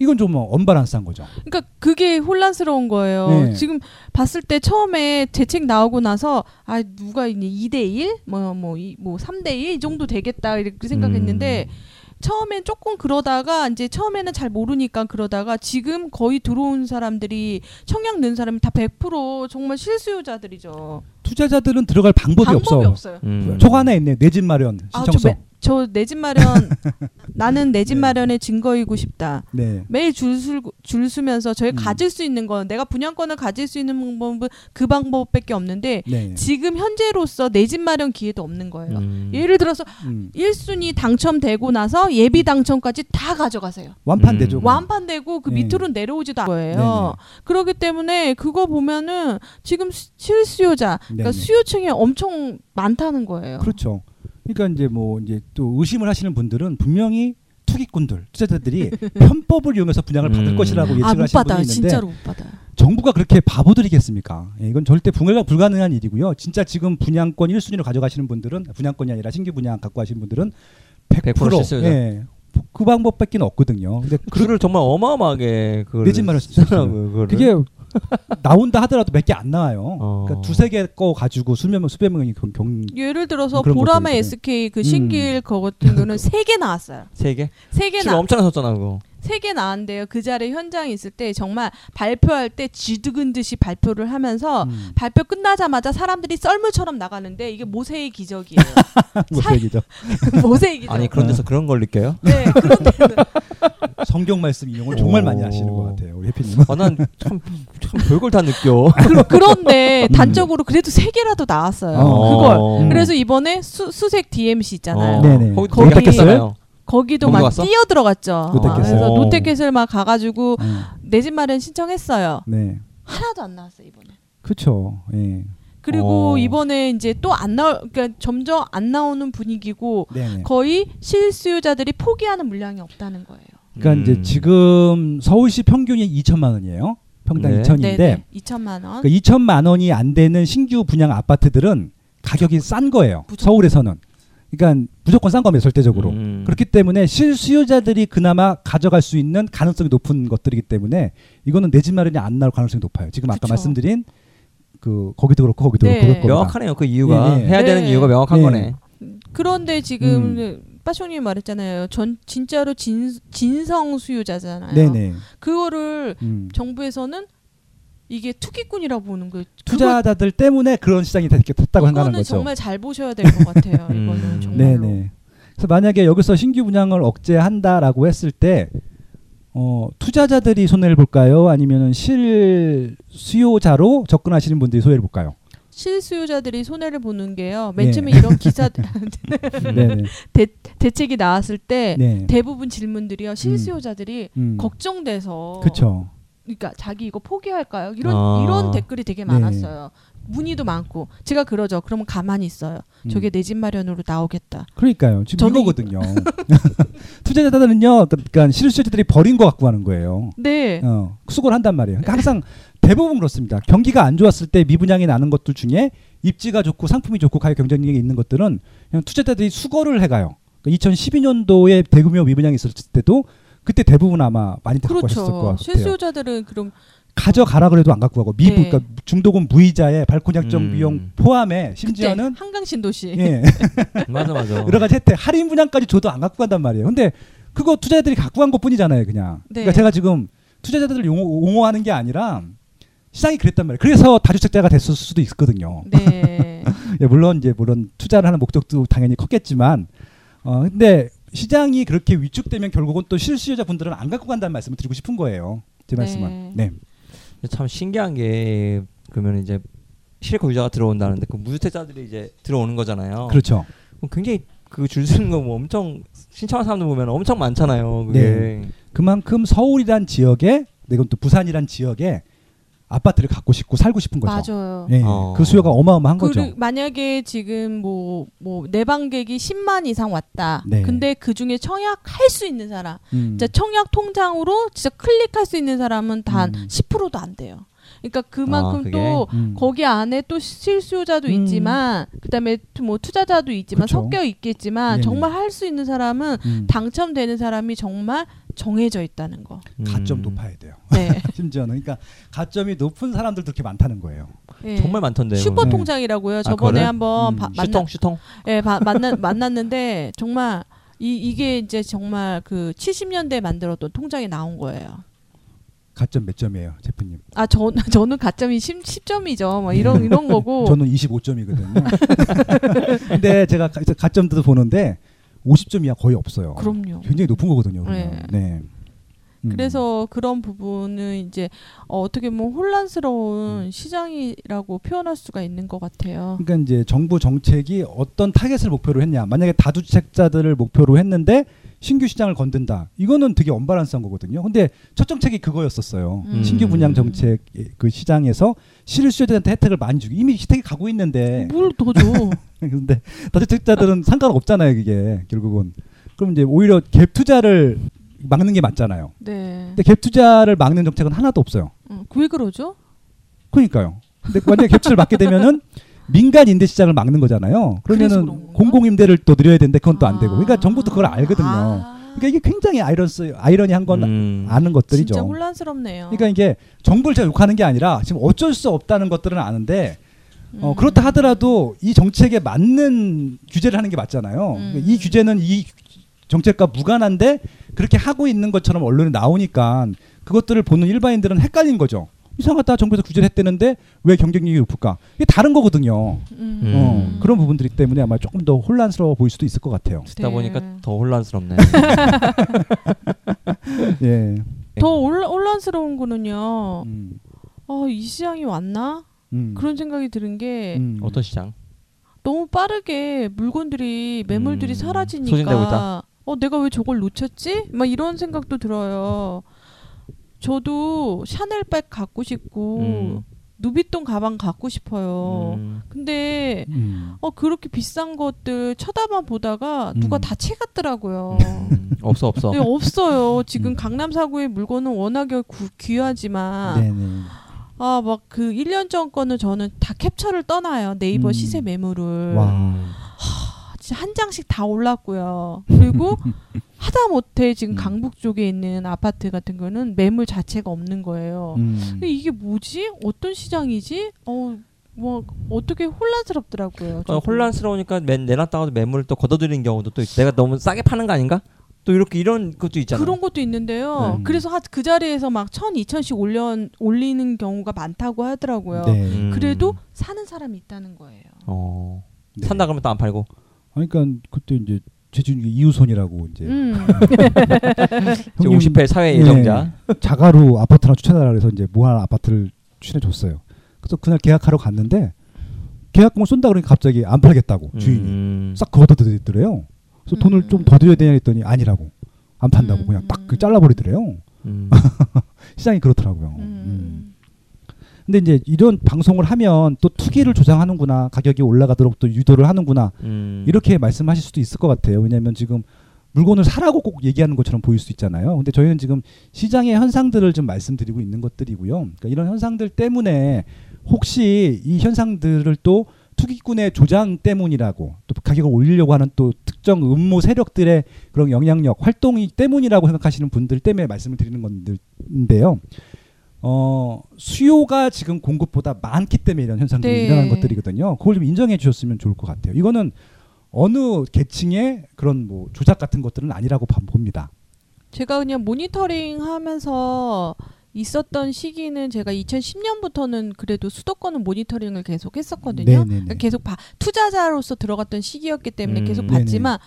S4: 이건 좀 언밸런스한 거죠.
S3: 그러니까 그게 혼란스러운 거예요.
S4: 네.
S3: 지금 봤을 때 처음에 대책 나오고 나서 아 누가 이제 2대 1, 뭐뭐뭐 3대 1이 정도 되겠다 이렇게 생각했는데
S2: 음.
S3: 처음엔 조금 그러다가 이제 처음에는 잘 모르니까 그러다가 지금 거의 들어온 사람들이 청약 는 사람이 다 100% 정말 실수요자들이죠.
S4: 투자자들은 들어갈 방법이,
S3: 방법이
S4: 없어.
S3: 없어요.
S2: 음.
S4: 저 하나 있네. 내 집 마련
S3: 아,
S4: 신청서.
S3: 저 내 집 마련 [laughs] 나는 내집
S4: 네.
S3: 마련에 증거이고 싶다.
S4: 네.
S3: 매일 줄, 수, 줄 서면서 저희
S4: 음.
S3: 가질 수 있는 건 내가 분양권을 가질 수 있는 방법은 그 방법밖에 없는데
S4: 네.
S3: 지금 현재로서 내 집 마련 기회도 없는 거예요.
S2: 음.
S3: 예를 들어서
S4: 음.
S3: 1순위 당첨되고 나서 예비 당첨까지 다 가져가세요.
S4: 완판되죠.
S2: 음.
S3: 완판되고 그
S4: 네.
S3: 밑으로 내려오지도 않은 거예요.
S4: 네네.
S3: 그렇기 때문에 그거 보면은 지금 수- 실수요자, 그러니까. 수요층이 엄청 많다는 거예요.
S4: 그렇죠. 그러니까 이제 뭐 이제 또 의심을 하시는 분들은 분명히 투기꾼들, 투자자들이 [laughs] 편법을 이용해서 분양을 받을
S2: 음.
S4: 것이라고 예측을
S3: 아못
S4: 하시는 분이 있는데
S3: 진짜로 못 받아.
S4: 정부가 그렇게 바보들이겠습니까? 예, 이건 절대 불가, 불가능한 일이고요. 진짜 지금 분양권 1순위로 가져가시는 분들은 분양권이 아니라 신규 분양 갖고 가시는 분들은 100%,
S2: 100% 실수요자.
S4: 예, 그 방법밖에 없거든요. 근데
S2: 그 줄을 정말 어마어마하게
S4: 내집 마련
S2: 쓰더라고요. 그거를.
S4: 그게 나온다 하더라도 몇 개 안 나와요.
S2: 어.
S4: 그러니까 두세 개 거 가지고 수몇 명 수백 명이 경, 경
S3: 예를 들어서 보라매 SK 그
S4: 음.
S3: 신길 거 같은 거는 세 개 나왔어요.
S2: 세 개? 세개줄
S3: 나.
S2: 엄청 섰잖아 그거.
S3: 세 개 나왔는데요. 그 자리에 현장에 있을 때 정말 발표할 때 쥐두근 듯이 발표를 하면서
S4: 음.
S3: 발표 끝나자마자 사람들이 썰물처럼 나가는데 이게 모세의 기적이에요. [laughs]
S4: 무슨 얘기죠? [laughs]
S3: 모세의 기적.
S2: 아니 그런 데서 그런 걸 느껴요?
S3: 네, 그런데 [laughs]
S4: 성경 말씀 이용을 정말
S2: 오.
S4: 많이 하시는 것 같아요. 우리 해피님은.
S2: 아, 난참 참 별걸 다 느껴.
S3: 그 런데
S4: 음.
S3: 단적으로 그래도 세 개라도 나왔어요.
S4: 어.
S3: 그걸.
S4: 음.
S3: 그래서 이번에 수, 수색 DMC 있잖아요.
S2: 어.
S4: 네네.
S2: 거기
S3: 거기-
S2: 거기 갔잖아요.
S3: 거기도
S2: 거기
S3: 막
S2: 갔어?
S3: 뛰어 들어갔죠.
S4: 롯데캐슬.
S3: 그래서
S2: 어.
S3: 롯데캐슬 막 가가지고
S4: 음.
S3: 내집 마련 신청했어요.
S4: 네.
S3: 하나도 안 나왔어요 이번에.
S4: 그렇죠. 예.
S3: 그리고
S2: 어.
S3: 이번에 이제 또 안 나올, 그러니까 점점 안 나오는 분위기고
S4: 네네.
S3: 거의 실수요자들이 포기하는 물량이 없다는 거예요.
S4: 그러니까 이제
S2: 음.
S4: 지금 서울시 평균이 2천만 원이에요. 평당
S2: 네.
S4: 2천인데
S3: 네네. 2천만 원.
S4: 그 2천만 원이 안 되는 신규 분양 아파트들은 가격이 싼 거예요.
S3: 무조건.
S4: 서울에서는. 그러니까 무조건 싼 겁니다. 절대적으로.
S2: 음.
S4: 그렇기 때문에 실수요자들이 그나마 가져갈 수 있는 가능성이 높은 것들이기 때문에 이거는 내 집 마련이 안 나올 가능성이 높아요. 지금 아까
S3: 그쵸.
S4: 말씀드린 그 거기도 그렇고 거기도
S3: 네.
S4: 그렇고.
S2: 명확하네요. 그 이유가
S4: 예, 예.
S2: 해야 되는
S3: 네.
S2: 이유가 명확한
S4: 네.
S2: 거네.
S3: 그런데 지금
S4: 음.
S3: 빠쇼님이 말했잖아요. 전 진짜로 진, 진성 수요자잖아요.
S4: 네네.
S3: 그거를
S4: 음.
S3: 정부에서는 이게 투기꾼이라고 보는 거예요.
S4: 투자자들 때문에 그런 시장이 이렇게 됐다고
S3: 그거, 이거는
S4: 거죠.
S3: 정말 잘 보셔야 될 것 같아요.
S2: 음.
S3: 이거는 정말로.
S4: 네네. 그래서 만약에 여기서 신규 분양을 억제한다라고 했을 때 어, 투자자들이 손해를 볼까요? 아니면 실 수요자로 접근하시는 분들이 손해를 볼까요?
S3: 실수요자들이 손해를 보는 게요. 맨
S4: 네.
S3: 처음에 이런 기사. [laughs] 대, 대책이 나왔을 때
S4: 네.
S3: 대부분 질문들이요. 실수요자들이
S4: 음.
S3: 걱정돼서
S4: 그렇죠.
S3: 그러니까 자기 이거 포기할까요? 이런
S2: 아.
S3: 이런 댓글이 되게
S4: 네.
S3: 많았어요. 문의도 많고 제가 그러죠. 그러면 가만히 있어요.
S4: 음.
S3: 저게 내 집 마련으로 나오겠다.
S4: 그러니까요. 지금
S3: 저는
S4: 이거거든요. [laughs] 투자자들은요, 그러니까 실수요자들이 버린 거 갖고 가는 거예요.
S3: 네.
S4: 어, 수고를 한단 말이에요. 그러니까 항상 대부분 그렇습니다. 경기가 안 좋았을 때 미분양이 나는 것들 중에 입지가 좋고 상품이 좋고 가격 경쟁력이 있는 것들은 그냥 투자자들이 수거를 해가요. 그러니까 2012년도에 대규모 미분양이 있었을 때도 그때 대부분 아마 많이 갖고 가셨을 것
S3: 그렇죠.
S4: 같아요.
S3: 실수요자들은 그럼
S4: 가져가라 그래도 안 갖고 가고 미분,
S3: 네.
S4: 그러니까 중도금 무이자에 발권 약정
S2: 음.
S4: 비용 포함해 심지어는
S3: 한강 신도시
S4: 예, [laughs]
S2: 맞아 맞아.
S4: 여러 가지 혜택 할인 분양까지 줘도 안 갖고 간단 말이에요. 근데 그거 투자자들이 갖고 간 것뿐이잖아요, 그냥.
S3: 네.
S4: 그러니까 제가 지금 투자자들을 용어, 옹호 하는 게 아니라 시장이 그랬단 말이에요. 그래서 다주택자가 됐을 수도 있거든요.
S3: 네. [laughs]
S4: 예, 물론 이제 물론 투자를 하는 목적도 당연히 컸겠지만, 어 근데 시장이 그렇게 위축되면 결국은 또 실수요자 분들은 안 갖고 간다는 말씀을 드리고 싶은 거예요. 제
S3: 네.
S4: 말씀은. 네.
S2: 참 신기한 게 그러면 이제 실거주자가 들어온다는데 그 무주택자들이 이제 들어오는 거잖아요.
S4: 그렇죠.
S2: 굉장히 그 줄 서는 거 뭐 엄청 신청한 사람들 보면 엄청 많잖아요. 그게.
S4: 네. 그만큼 서울이란 지역에, 네, 이건 또 부산이란 지역에 아파트를 갖고 싶고 살고 싶은 거죠.
S3: 맞아요.
S4: 예,
S2: 어.
S4: 그 수요가 어마어마한 거죠.
S3: 그리, 만약에 지금 뭐, 뭐, 내방객이 10만 이상 왔다.
S4: 네.
S3: 근데 그 중에 청약 할 수 있는 사람,
S4: 음.
S3: 진짜 청약 통장으로 진짜 클릭할 수 있는 사람은 단
S4: 음.
S3: 10%도 안 돼요. 그러니까 그만큼
S2: 아?
S3: 또
S4: 음.
S3: 거기 안에 또 실수요자도
S4: 음.
S3: 있지만, 그 다음에 뭐 투자자도 있지만,
S4: 그쵸.
S3: 섞여 있겠지만,
S4: 네네.
S3: 정말 할 수 있는 사람은
S4: 음.
S3: 당첨되는 사람이 정말 정해져 있다는 거.
S4: 가점
S2: 음.
S4: 높아야 돼요.
S3: 네. [laughs]
S4: 심지어는 그러니까 가점이 높은 사람들도 그렇게 많다는 거예요.
S3: 네.
S2: 정말 많던데요.
S3: 슈퍼
S4: 네.
S3: 통장이라고요. 저번에
S2: 그래?
S3: 한번
S4: 음.
S3: 바- 만나,
S2: 슈통 슈통.
S3: 예, 바- 만나, 만났는데 정말 이 이게 이제 정말 그 70년대 만들었던 통장에 나온 거예요.
S4: 가점 몇 점이에요, 제프님?
S3: 아, 저 [laughs] 저는 가점이 10, 10점이죠. 뭐 이런 이런 거고. [laughs]
S4: 저는 25점이거든요. 근데 제가 가- 가점도 보는데 50점 이하 거의 없어요.
S3: 그럼요.
S4: 굉장히 높은 거거든요.
S3: 네.
S4: 네. 음.
S3: 그래서 그런 부분은 이제 어, 어떻게 보면 혼란스러운 시장이라고 표현할 수가 있는 것 같아요.
S4: 그러니까 이제 정부 정책이 어떤 타겟을 목표로 했냐. 만약에 다주택자들을 목표로 했는데 신규 시장을 건든다. 이거는 되게 언밸런스한 거거든요. 근데 첫 정책이 그거였었어요.
S3: 음.
S4: 신규 분양 정책 그 시장에서 실수요자한테 혜택을 많이 주고 이미 혜택이 가고 있는데
S3: 뭘 더 줘? [laughs]
S4: 근데 다주택자들은 상관없잖아요, 그게 결국은. 그럼 이제 오히려 갭 투자를 막는 게 맞잖아요.
S3: 네.
S4: 근데 갭 투자를 막는 정책은 하나도 없어요.
S3: 음, 왜 그러죠?
S4: 그러니까요. 근데 만약에 갭 투자를 막게 되면은 민간 임대 시장을 막는 거잖아요. 그러면은? 공공 임대를 또 늘려야 되는데 그건 또 안 되고. 그러니까
S3: 아.
S4: 정부도 그걸 알거든요.
S3: 아.
S4: 그러니까 이게 굉장히 아이러스 아이러니한 건
S2: 음.
S4: 아는 것들이죠.
S3: 진짜 혼란스럽네요.
S4: 그러니까 이게 정부를 제가 욕하는 게 아니라 지금 어쩔 수 없다는 것들은 아는데 어,
S3: 음.
S4: 그렇다 하더라도 이 정책에 맞는 규제를 하는 게 맞잖아요.
S3: 음.
S4: 이 규제는 이 정책과 무관한데 그렇게 하고 있는 것처럼 언론에 나오니까 그것들을 보는 일반인들은 헷갈린 거죠. 이상하다 정부에서 규제를 했대는데 왜 경쟁력이 높을까? 이게 다른 거거든요.
S3: 음.
S2: 음.
S4: 어, 그런 부분들이 때문에 아마 조금 더 혼란스러워 보일 수도 있을 것 같아요.
S2: 듣다
S3: 네.
S2: 보니까 더 혼란스럽네. [laughs]
S4: 예.
S3: 더 올- 혼란스러운 거는요.
S4: 음,
S3: 어, 이 시장이 왔나?
S4: 음,
S3: 그런 생각이 드는 게
S4: 음.
S2: 어떤 시장?
S3: 너무 빠르게 물건들이 매물들이
S2: 음,
S3: 사라지니까
S2: 소진되고 있다?
S3: 어 내가 왜 저걸 놓쳤지? 막 이런 생각도 들어요. 저도 샤넬백 갖고 싶고
S2: 음.
S3: 누비똥 가방 갖고 싶어요.
S2: 음.
S3: 근데
S4: 음.
S3: 어 그렇게 비싼 것들 쳐다만 보다가 누가
S4: 음.
S3: 다 채갔더라고요.
S2: 음. [laughs] 없어 없어.
S3: 네, 없어요. 지금
S4: 음.
S3: 강남 사구의 물건은 워낙에 구- 귀하지만
S4: 네네.
S3: 아 막 그 1년 전 거는 저는 다 캡처를 떠나요. 네이버
S4: 음.
S3: 시세 매물을.
S4: 와.
S2: 음.
S3: 진짜 한 장씩 다 올랐고요. 그리고 [laughs] 하다 못해 지금
S4: 음.
S3: 강북 쪽에 있는 아파트 같은 거는 매물 자체가 없는 거예요.
S4: 음.
S3: 근데 이게 뭐지? 어떤 시장이지? 어, 뭐 어떻게 혼란스럽더라고요. 저도.
S2: 혼란스러우니까 맨 내놨다가도 매물을 또 걷어들이는 경우도 또 있- 내가 너무 싸게 파는 거 아닌가? 또 이렇게 이런 것도 있잖아.
S3: 그런 것도 있는데요.
S4: 네.
S3: 그래서 하- 그 자리에서 막 천, 이천씩 올려 올리는 경우가 많다고 하더라고요.
S4: 네.
S2: 음.
S3: 그래도 사는 사람이 있다는 거예요.
S2: 어.
S4: 네.
S2: 산다 그러면 또 안 팔고.
S4: 그러니까 그때 이제 제주 이우손이라고 이제
S3: 음. [laughs]
S2: 저
S4: 형님
S2: 50회 사회
S4: 네.
S2: 예정자.
S4: 자가로 아파트 하나 추천하라 그래서 이제 모한 아파트를 추천해 줬어요. 그래서 그날 계약하러 갔는데 계약금을 쏜다 그러니까 갑자기 안 팔겠다고 주인이
S2: 음.
S4: 싹 걷어들이더래요. 그래서 돈을
S3: 음.
S4: 좀더 드려야 되냐 했더니 아니라고 안 판다고
S3: 음.
S4: 그냥 딱그 잘라버리더래요.
S2: 음. [laughs]
S4: 시장이 그렇더라고요. 근데 이제 이런 방송을 하면 또 투기를 조장하는구나 가격이 올라가도록 또 유도를 하는구나
S2: 음.
S4: 이렇게 말씀하실 수도 있을 것 같아요. 왜냐하면 지금 물건을 사라고 꼭 얘기하는 것처럼 보일 수 있잖아요. 근데 저희는 지금 시장의 현상들을 좀 말씀드리고 있는 것들이고요. 그러니까 이런 현상들 때문에 혹시 이 현상들을 또 투기꾼의 조장 때문이라고 또 가격을 올리려고 하는 또 특정 음모 세력들의 그런 영향력 활동이 때문이라고 생각하시는 분들 때문에 말씀을 드리는 건데요. 어, 수요가 지금 공급보다 많기 때문에 이런 현상들이
S3: 네.
S4: 일어나는 것들이거든요. 그걸 좀 인정해 주셨으면 좋을 것 같아요. 이거는 어느 계층의 그런 뭐 조작 같은 것들은 아니라고 봐- 봅니다.
S3: 제가 그냥 모니터링 하면서 있었던 시기는 제가 2010년부터는 그래도 수도권은 모니터링을 계속 했었거든요.
S4: 네네네.
S3: 계속 봐, 투자자로서 들어갔던 시기였기 때문에
S2: 음.
S3: 계속
S4: 네네.
S3: 봤지만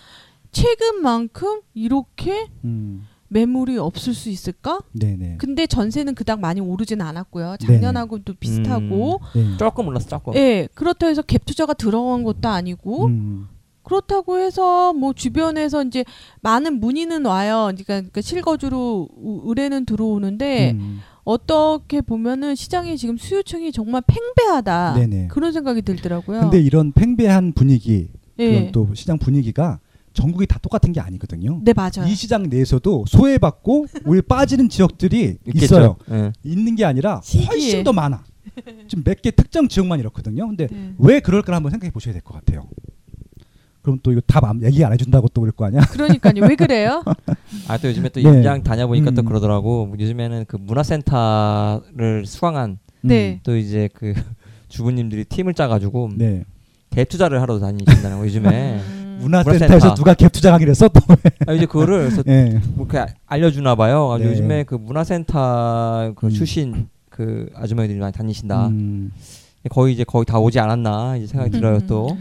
S3: 최근만큼 이렇게
S4: 음,
S3: 매물이 없을 수 있을까?
S4: 네네.
S3: 근데 전세는 그닥 많이 오르진 않았고요. 작년하고도 비슷하고.
S4: 네.
S2: 조금 올랐어 조금.
S3: 예, 그렇다고 해서 갭 투자가 들어간 것도 아니고
S4: 음,
S3: 그렇다고 해서 뭐 주변에서 이제 많은 문의는 와요. 그러니까, 그러니까 실거주로 우- 의뢰는 들어오는데
S4: 음,
S3: 어떻게 보면은 시장이 지금 수요층이 정말 팽배하다.
S4: 네네.
S3: 그런 생각이 들더라고요.
S4: 근데 이런 팽배한 분위기,
S3: 예.
S4: 그런 또 시장 분위기가 전국이 다 똑같은 게 아니거든요.
S3: 네 맞아요.
S4: 이 시장 내에서도 소외받고 [laughs] 오히려 빠지는 지역들이
S2: 있겠죠.
S4: 있어요.
S2: 예.
S4: 있는 게 아니라
S3: 시기에.
S4: 훨씬 더 많아. [laughs] 지금 몇 개 특정 지역만 이렇거든요. 근데
S3: 네.
S4: 왜 그럴까 한번 생각해 보셔야 될 것 같아요. 그럼 또 이거 답 안- 얘기 안 해준다고 또 그럴 거 아니야?
S3: 그러니까요. 왜 그래요? [laughs]
S2: 아 또 요즘에 또
S4: 네.
S2: 임장 다녀보니까 또
S4: 음.
S2: 그러더라고. 요즘에는 그 문화센터를 수강한
S3: 네.
S2: 또 이제 그 주부님들이 팀을 짜가지고
S4: 네.
S2: 갭 투자를 하러 다니신다는 거 요즘에.
S3: 음.
S4: 문화센터에서
S2: 문화센터.
S4: 누가 갭 투자하기로 했어 또.
S2: 아, 이제 그거를 [laughs]
S4: 예.
S2: 뭐 이렇게 알려주나 봐요. 아,
S4: 네.
S2: 요즘에 그 문화센터 그
S4: 음.
S2: 출신 그 아주머니들이 많이 다니신다.
S4: 음,
S2: 거의 이제 거의 다 오지 않았나 이제 생각이
S3: 음.
S2: 들어요 또.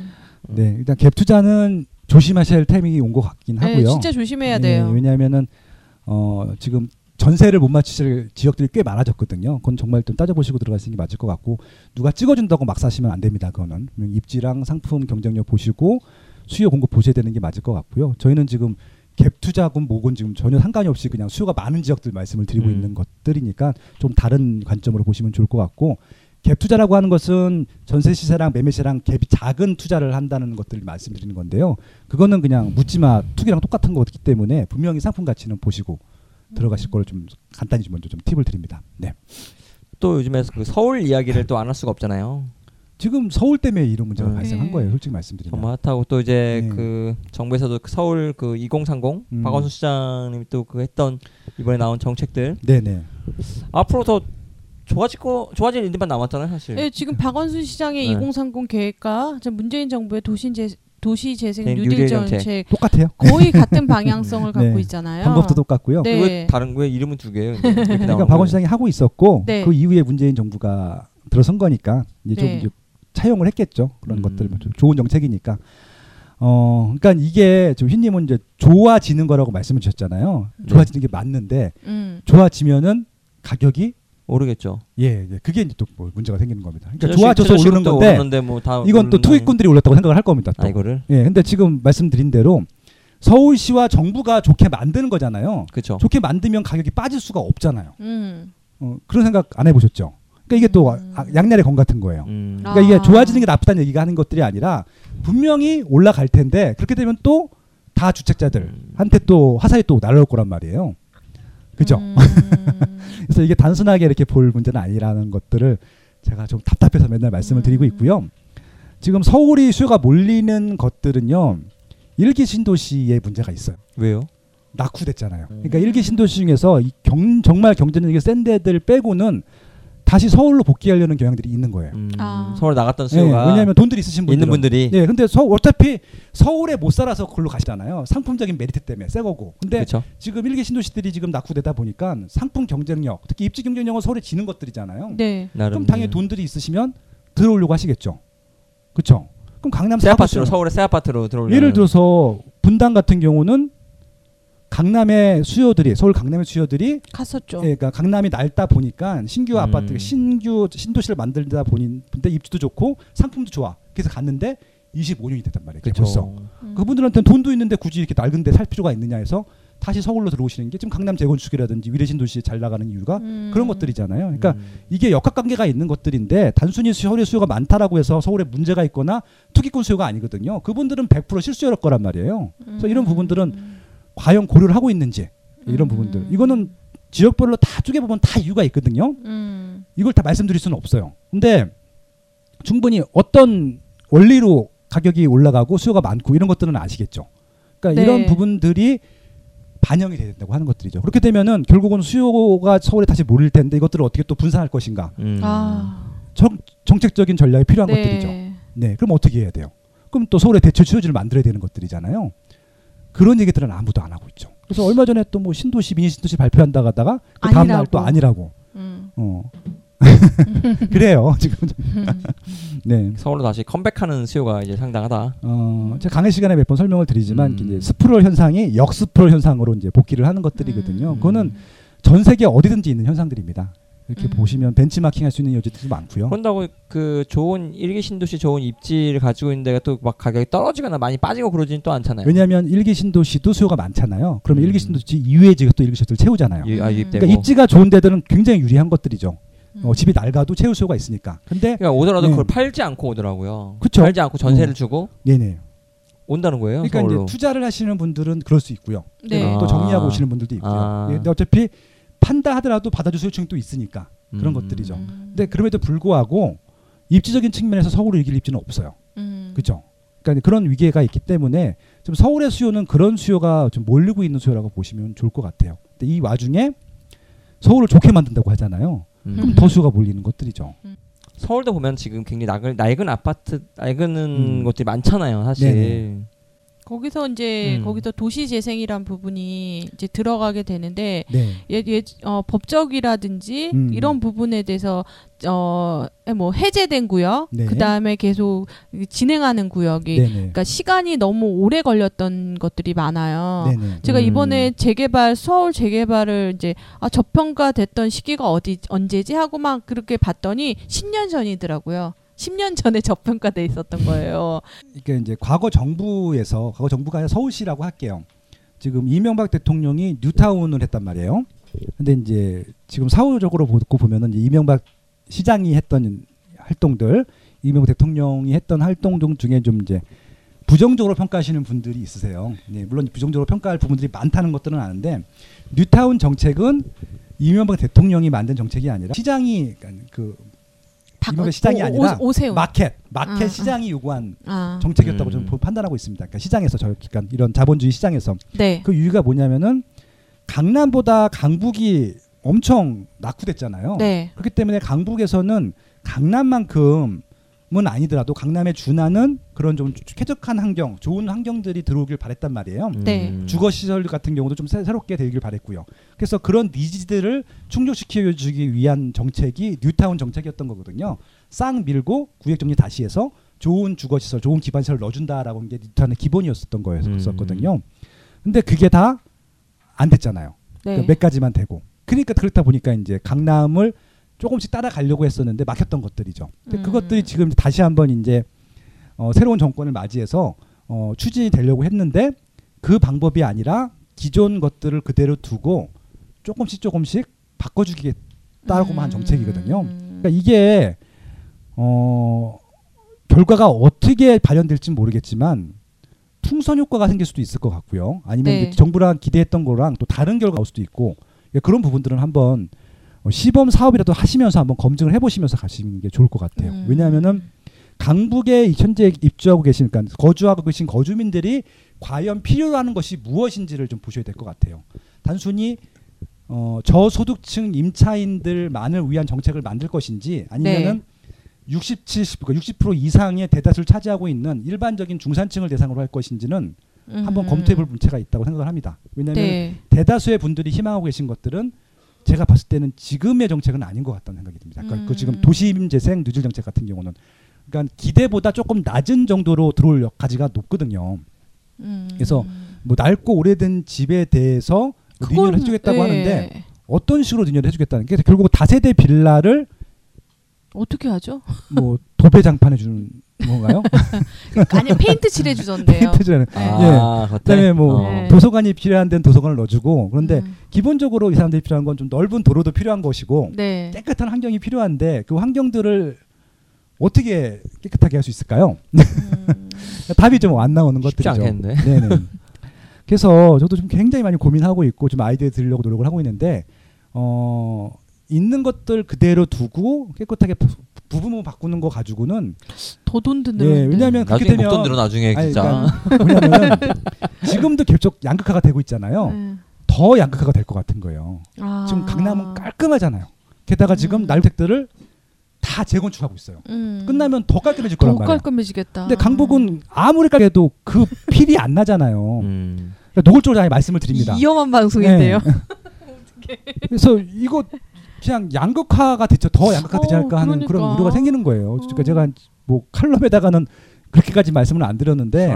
S4: 네. 일단 갭 투자는 조심하셔야 할 타이밍이 온 것 같긴
S3: 네,
S4: 하고요.
S3: 진짜 조심해야 돼요.
S4: 네, 왜냐하면은 어, 지금 전세를 못 맞추실 지역들이 꽤 많아졌거든요. 그건 정말 좀 따져보시고 들어가시는 게 맞을 것 같고 누가 찍어준다고 막 사시면 안 됩니다. 그거는 입지랑 상품 경쟁력 보시고 수요 공급 보셔야 되는 게 맞을 것 같고요. 저희는 지금 갭 투자군 뭐군 지금 전혀 상관이 없이 그냥 수요가 많은 지역들 말씀을 드리고
S2: 음.
S4: 있는 것들이니까 좀 다른 관점으로 보시면 좋을 것 같고 갭 투자라고 하는 것은 전세 시세랑 매매 시세랑 갭이 작은 투자를 한다는 것들을 말씀드리는 건데요. 그거는 그냥 묻지마 투기랑 똑같은 거기 때문에 분명히 상품 가치는 보시고 들어가실 거를 좀 간단히 좀 먼저 좀 팁을 드립니다. 네.
S2: 또 요즘에 그 서울 이야기를 또 안 할 수가 없잖아요.
S4: 지금 서울 때문에 이런 문제가
S2: 음.
S4: 발생한
S3: 네.
S4: 거예요. 솔직히 말씀드리면.
S2: 정말 핫하고 또 이제
S4: 네.
S2: 그 정부에서도 그 서울 그 2030
S4: 음.
S2: 박원순 시장님이 또 그 했던 이번에 나온 정책들
S4: 네네.
S2: 앞으로 더 좋아질 거 좋아질 일들만 남았잖아요 사실.
S3: 네, 지금 박원순 시장의
S2: 네.
S3: 2030 계획과 문재인 정부의 도시인재 도시 재생
S2: 네,
S3: 뉴딜 정책,
S2: 정책.
S4: 똑같아요.
S3: 거의 [laughs] 같은 방향성을 갖고
S4: 네.
S3: 있잖아요.
S4: 방법도 똑같고요.
S3: 네.
S2: 왜 다른 왜 이름은 두 개예요?
S4: 그러니까 박원? 시장이 하고 있었고
S3: 네.
S4: 그 이후에 문재인 정부가 들어선 거니까 이제 좀
S3: 네.
S4: 이제 차용을 했겠죠. 그런
S2: 음.
S4: 것들 좀 좋은 정책이니까. 어, 그러니까 이게 좀 휘님은 이제 좋아지는 거라고 말씀을 주셨잖아요.
S2: 네.
S4: 좋아지는 게 맞는데
S3: 음.
S4: 좋아지면은 가격이
S2: 오르겠죠.
S4: 예, 예. 그게 이제 또 뭐 문제가 생기는 겁니다. 그러니까 좋아져서 오르는 건데
S2: 오르는데 뭐다
S4: 이건 또 투기꾼들이 올렸다고 생각을 할 겁니다. 또.
S2: 아 이거를
S4: 예, 근데 지금 말씀드린 대로 서울시와 정부가 좋게 만드는 거잖아요.
S2: 그렇죠.
S4: 좋게 만들면 가격이 빠질 수가 없잖아요.
S3: 음.
S4: 어, 그런 생각 안 해보셨죠? 그러니까 이게 또
S3: 음.
S4: 아, 양날의 검 같은 거예요.
S2: 음.
S3: 아.
S4: 그러니까 이게 좋아지는 게 나쁘다는 얘기가 하는 것들이 아니라 분명히 올라갈 텐데 그렇게 되면 또 다 주택자들한테 또 화살이 또 날아올 거란 말이에요. 그죠?
S3: 음. [laughs]
S4: 그래서 이게 단순하게 이렇게 볼 문제는 아니라는 것들을 제가 좀 답답해서 맨날 말씀을 드리고
S3: 음.
S4: 있고요. 지금 서울이 수요가 몰리는 것들은요. 일기 신도시에 문제가 있어요.
S2: 왜요?
S4: 낙후됐잖아요.
S2: 음.
S4: 그러니까 일기 신도시 중에서 이 경, 정말 경쟁력이 센 데들 빼고는 다시 서울로 복귀하려는 경향들이 있는 거예요.
S2: 음.
S3: 아.
S2: 서울 나갔던
S4: 예,
S2: 수요가
S4: 왜냐하면 돈들이 있으신 분들은
S2: 있는 분들이
S4: 예, 근데 서, 어차피 서울에 못 살아서 그걸로 가시잖아요. 상품적인 메리트 때문에 새 거고. 근데
S2: 그렇죠.
S4: 지금 일기 신도시들이 지금 낙후되다 보니까 상품 경쟁력, 특히 입지 경쟁력은 서울에 지는 것들이잖아요.
S3: 네.
S2: 나름
S4: 그럼 당연히 돈들이 있으시면 들어오려고 하시겠죠. 그렇죠? 그럼 강남
S2: 새 아파트로 서울의 새 아파트로 들어오려
S4: 예를 들어서 분당 같은 경우는 강남의 수요들이 서울 강남의 수요들이
S3: 갔었죠.
S4: 예, 그러니까 강남이 낡다 보니까 신규
S2: 음.
S4: 아파트, 신규 신도시를 만들다 보니 근데 입지도 좋고 상품도 좋아. 그래서 갔는데 25년이 됐단 말이에요.
S2: 그렇죠.
S4: 벌써.
S3: 음.
S4: 그분들한테는 돈도 있는데 굳이 이렇게 낡은데 살 필요가 있느냐 해서 다시 서울로 들어오시는 게 지금 강남 재건축이라든지 위례신 도시에 잘 나가는 이유가
S3: 음.
S4: 그런 것들이잖아요. 그러니까
S2: 음.
S4: 이게 역학관계가 있는 것들인데 단순히 서울의 수요가 많다라고 해서 서울에 문제가 있거나 투기꾼 수요가 아니거든요. 그분들은 100% 실수였을 거란 말이에요. 그래서 이런 부분들은
S3: 음.
S4: 과연 고려를 하고 있는지 이런
S3: 음.
S4: 부분들. 이거는 지역별로 다 쪼개 보면 다 이유가 있거든요.
S3: 음.
S4: 이걸 다 말씀드릴 수는 없어요. 근데 충분히 어떤 원리로 가격이 올라가고 수요가 많고 이런 것들은 아시겠죠. 그러니까
S3: 네.
S4: 이런 부분들이 반영이 돼야 된다고 하는 것들이죠. 그렇게 되면은 결국은 수요가 서울에 다시 몰릴 텐데 이것들을 어떻게 또 분산할 것인가.
S2: 음.
S3: 아.
S4: 정, 정책적인 전략이 필요한
S3: 네.
S4: 것들이죠. 네. 그럼 어떻게 해야 돼요? 그럼 또 서울에 대출 수요지를 만들어야 되는 것들이잖아요. 그런 얘기들은 아무도 안 하고 있죠. 그래서 얼마 전에 또 뭐 신도시 미니 신도시 발표한다가 하다가 그 다음 날 또 아니라고.
S3: 음.
S4: 어. [laughs] 그래요. 지금 네.
S2: 서울로 다시 컴백하는 수요가 이제 상당하다.
S4: 어, 제가 강의 시간에 몇 번 설명을 드리지만
S2: 음.
S4: 이제 스프롤 현상이 역스프롤 현상으로 이제 복귀를 하는 것들이거든요.
S3: 음.
S4: 그거는 전 세계 어디든지 있는 현상들입니다. 이렇게
S3: 음.
S4: 보시면 벤치마킹 할 수 있는 여지들이 많고요.
S2: 그런다고 그 좋은 일기 신도시 좋은 입지를 가지고 있는 데가 또 막 가격이 떨어지거나 많이 빠지고 그러지는 또 않잖아요.
S4: 왜냐하면 일기 신도시도 수요가 많잖아요. 그러면
S2: 음.
S4: 일기 신도시 이외에 지금 또 일기 신도시를 채우잖아요.
S2: 유, 아.
S4: 그러니까 입지가 좋은 데들은 굉장히 유리한 것들이죠. 어,
S3: 음.
S4: 집이 낡아도 채울 수요가 있으니까. 근데
S2: 그러니까 오더라도
S4: 네.
S2: 그걸 팔지 않고 오더라고요.
S4: 그쵸.
S2: 팔지 않고 전세를
S4: 음.
S2: 주고
S4: 네네.
S2: 온다는 거예요.
S4: 그러니까
S2: 서울로.
S4: 이제 투자를 하시는 분들은 그럴 수 있고요.
S3: 네.
S4: 또
S2: 아.
S4: 정리하고 오시는 분들도 있고요.
S2: 아.
S4: 예, 근데 어차피 판다 하더라도 받아줄 수요층이 또 있으니까 그런
S2: 음.
S4: 것들이죠.
S3: 음.
S4: 근데 그럼에도 불구하고 입지적인 측면에서 서울을 이길 입지는 없어요.
S3: 음.
S4: 그죠? 그러니까 그런 위기가 있기 때문에 좀 서울의 수요는 그런 수요가 좀 몰리고 있는 수요라고 보시면 좋을 것 같아요. 근데 이 와중에 서울을 좋게 만든다고 하잖아요.
S2: 음.
S4: 그럼 더 수요가 몰리는 것들이죠.
S2: 서울도 보면 지금 굉장히 낡은, 낡은 아파트, 낡은
S4: 음.
S2: 것들이 많잖아요, 사실.
S4: 네네.
S3: 거기서 이제
S2: 음.
S3: 거기서 도시 재생이란 부분이 이제 들어가게 되는데
S4: 네.
S3: 예, 예, 어, 법적이라든지
S4: 음.
S3: 이런 부분에 대해서 어, 뭐 해제된 구역,
S4: 네.
S3: 그 다음에 계속 진행하는 구역이,
S4: 네네.
S3: 그러니까 시간이 너무 오래 걸렸던 것들이 많아요.
S4: 네네.
S3: 제가
S2: 음.
S3: 이번에 재개발 서울 재개발을 이제 아 저평가 됐던 시기가 어디 언제지 하고 막 그렇게 봤더니 10년 전이더라고요. 10년 전에 저평가돼 있었던 거예요.
S4: 그러니까 이제 과거 정부에서 과거 정부가 아니라 서울시라고 할게요. 지금 이명박 대통령이 뉴타운을 했단 말이에요. 근데 이제 지금 사후적으로 보고 보면은 이명박 시장이 했던 활동들, 이명박 대통령이 했던 활동 중 중에 좀 이제 부정적으로 평가하시는 분들이 있으세요. 네, 물론 부정적으로 평가할 부분들이 많다는 것들은 아는데 뉴타운 정책은 이명박 대통령이 만든 정책이 아니라 시장이 그러니까 그 이명박 시장이
S3: 오-
S4: 아니라
S3: 오, 오세훈.
S4: 마켓 마켓
S3: 아, 아.
S4: 시장이 요구한
S3: 아,
S4: 정책이었다고
S2: 음.
S4: 저는 보- 판단하고 있습니다. 그러니까 시장에서 저 그러니까 이런 자본주의 시장에서
S3: 네.
S4: 그 이유가 뭐냐면은 강남보다 강북이 엄청 낙후됐잖아요.
S3: 네.
S4: 그렇기 때문에 강북에서는 강남만큼 아니더라도 강남에 준하는 그런 좀 쾌적한 환경, 좋은 환경들이 들어오길 바랬단 말이에요.
S3: 네.
S2: 음.
S4: 주거 시설 같은 경우도 좀 새, 새롭게 되길 바랬고요. 그래서 그런 니즈들을 충족시켜주기 위한 정책이 뉴타운 정책이었던 거거든요. 싹 밀고 구획 정리 다시 해서 좋은 주거 시설, 좋은 기반 시설을 넣어준다라고 하는 게 뉴타운의 기본이었었던 거였었거든요. 근데 그게 다 안 됐잖아요.
S3: 네.
S4: 그러니까 몇 가지만 되고. 그러니까 그렇다 보니까 이제 강남을 조금씩 따라가려고 했었는데 막혔던 것들이죠. 근데
S3: 음.
S4: 그것들이 지금 다시 한번 이제 어, 새로운 정권을 맞이해서 어, 추진이 되려고 했는데 그 방법이 아니라 기존 것들을 그대로 두고 조금씩 조금씩 바꿔주겠다고만 한 정책이거든요.
S3: 음.
S4: 그러니까 이게 어, 결과가 어떻게 발현될지 모르겠지만 풍선 효과가 생길 수도 있을 것 같고요. 아니면
S3: 네.
S4: 정부랑 기대했던 거랑 또 다른 결과가 올 수도 있고 예, 그런 부분들은 한번 어, 시범 사업이라도 하시면서 한번 검증을 해보시면서 가시는 게 좋을 것 같아요.
S3: 음.
S4: 왜냐하면은 강북에 현재 입주하고 계신 그러니까 거주하고 계신 거주민들이 과연 필요로 하는 것이 무엇인지를 좀 보셔야 될 것 같아요. 단순히 어, 저소득층 임차인들만을 위한 정책을 만들 것인지 아니면은 60, 70, 그러니까 60% 이상의 대다수를 차지하고 있는 일반적인 중산층을 대상으로 할 것인지는 한번
S3: 음.
S4: 검토해볼 문제가 있다고 생각을 합니다. 왜냐하면
S3: 네.
S4: 대다수의 분들이 희망하고 계신 것들은 제가 봤을 때는 지금의 정책은 아닌 것 같다는 생각이 듭니다. 그러니까 그
S3: 음.
S4: 지금 도심 재생 누질 정책 같은 경우는 그러니까 기대보다 조금 낮은 정도로 들어올 가지가 높거든요.
S3: 음.
S4: 그래서 뭐 낡고 오래된 집에 대해서 뭐 리뉴얼 해주겠다고
S3: 예.
S4: 하는데 어떤 식으로 리뉴얼 해주겠다는 게 결국 다세대 빌라를
S3: 어떻게 하죠?
S4: 뭐 도배 장판해 주는 건가요? [laughs]
S3: 아니 페인트 칠해 주던데요. [laughs]
S4: 페인트라는
S2: 아, 그때?
S4: 그다음에 뭐
S3: 네.
S4: 도서관이 필요한 데는 도서관을 넣어주고 그런데
S3: 음.
S4: 기본적으로 이 사람들이 필요한 건 좀 넓은 도로도 필요한 것이고
S3: 네.
S4: 깨끗한 환경이 필요한데 그 환경들을 어떻게 깨끗하게 할 수 있을까요?
S3: 음. [laughs]
S4: 답이 좀 안 나오는
S2: 쉽지
S4: 것들이죠.
S2: 않겠는데.
S4: 네네. 그래서 저도 좀 굉장히 많이 고민하고 있고 좀 아이디어 드리려고 노력을 하고 있는데 어 있는 것들 그대로 두고 깨끗하게 부, 부분 바꾸는 거 가지고는
S3: 더 돈 드는.
S4: 예 왜냐하면 그렇게 되면
S2: 들어 나중에
S4: 아니,
S2: 진짜.
S4: 그러니까 지금도 계속 양극화가 되고 있잖아요.
S3: 네.
S4: 더 양극화가 될 것 같은 거예요.
S3: 아.
S4: 지금 강남은 깔끔하잖아요. 게다가 지금
S3: 음.
S4: 난주택들을 다 재건축하고 있어요.
S3: 음.
S4: 끝나면 더 깔끔해질 거란
S3: 더
S4: 말이에요.
S3: 깔끔해지겠다.
S4: 근데 강북은 아무리 깔끔해도 그 필이 안 나잖아요.
S2: 음.
S4: 그러니까 노골적으로 아예 말씀을 드립니다.
S3: 위험한 방송인데요.
S4: 네. [laughs] 그래서 이거 그냥 양극화가 되죠. 더 양극화 되지
S3: 어,
S4: 않을까 하는 그런
S3: 그러니까.
S4: 우려가 생기는 거예요. 그러니까
S3: 어.
S4: 제가 뭐 칼럼에다가는 그렇게까지 말씀을 안 드렸는데.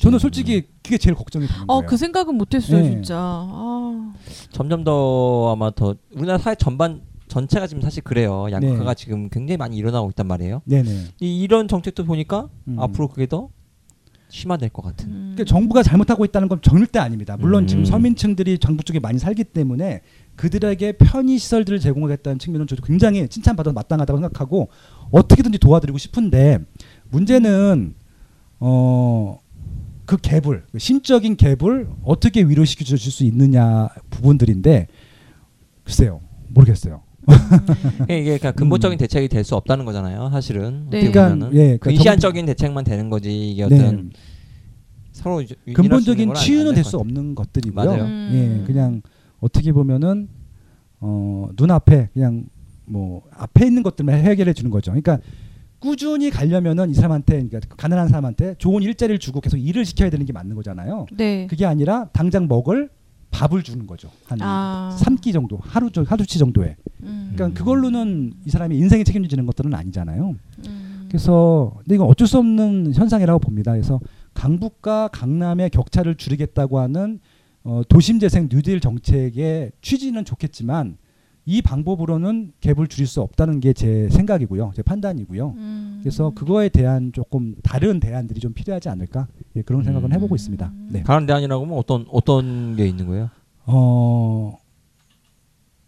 S4: 저는 솔직히 그게 제일 걱정이 되는
S3: 어,
S4: 거예요.
S3: 그 생각은 못했어요,
S4: 네.
S3: 진짜. 아.
S2: 점점 더 아마 더 우리나라 사회 전반 전체가 지금 사실 그래요. 양극화가
S4: 네.
S2: 지금 굉장히 많이 일어나고 있단 말이에요.
S4: 네네.
S2: 이, 이런 정책도 보니까
S4: 음.
S2: 앞으로 그게 더 심화될 것 같은.
S3: 음.
S4: 그러니까 정부가 잘못하고 있다는 건 절대 아닙니다. 물론
S2: 음.
S4: 지금 서민층들이 정부 쪽에 많이 살기 때문에 그들에게 편의 시설들을 제공하겠다는 측면은 저도 굉장히 칭찬받아 마땅하다고 생각하고 어떻게든지 도와드리고 싶은데 문제는 어. 그 갭을 그 심적인 갭을 어떻게 위로시켜 줄 수 있느냐 부분들인데 글쎄요 모르겠어요. [laughs]
S2: 이게 그냥 근본적인 대책이 될 수 없다는 거잖아요. 사실은
S3: 네.
S2: 어떻게
S4: 그러니까 예, 그러니까
S2: 근시안적인 대책만 되는 거지 이게
S4: 정부-
S2: 어떤
S4: 네,
S2: 서로
S4: 근본적인 치유는
S2: 될것
S4: 수. 없는 것들이고요.
S2: 맞아요.
S3: 음.
S4: 예, 그냥 어떻게 보면은 어, 눈앞에 그냥 뭐 앞에 있는 것들만 해결해 주는 거죠. 그러니까 꾸준히 가려면은 이 사람한테 그러니까 가난한 사람한테 좋은 일자리를 주고 계속 일을 시켜야 되는 게 맞는 거잖아요.
S3: 네.
S4: 그게 아니라 당장 먹을 밥을 주는 거죠. 한
S3: 아.
S4: 3끼 정도, 하루 정- 하루치 정도에.
S3: 음.
S4: 그러니까 그걸로는 이 사람이 인생에 책임지는 것들은 아니잖아요.
S3: 음.
S4: 그래서 근데 이건 어쩔 수 없는 현상이라고 봅니다. 그래서 강북과 강남의 격차를 줄이겠다고 하는 어, 도심재생 뉴딜 정책의 취지는 좋겠지만 이 방법으로는 갭을 줄일 수 없다는 게 제 생각이고요, 제 판단이고요.
S3: 음.
S4: 그래서 그거에 대한 조금 다른 대안들이 좀 필요하지 않을까 예, 그런 생각은
S2: 음.
S4: 해보고 있습니다. 네.
S2: 다른 대안이라고 하면 어떤 어떤 게 있는 거예요?
S4: 어,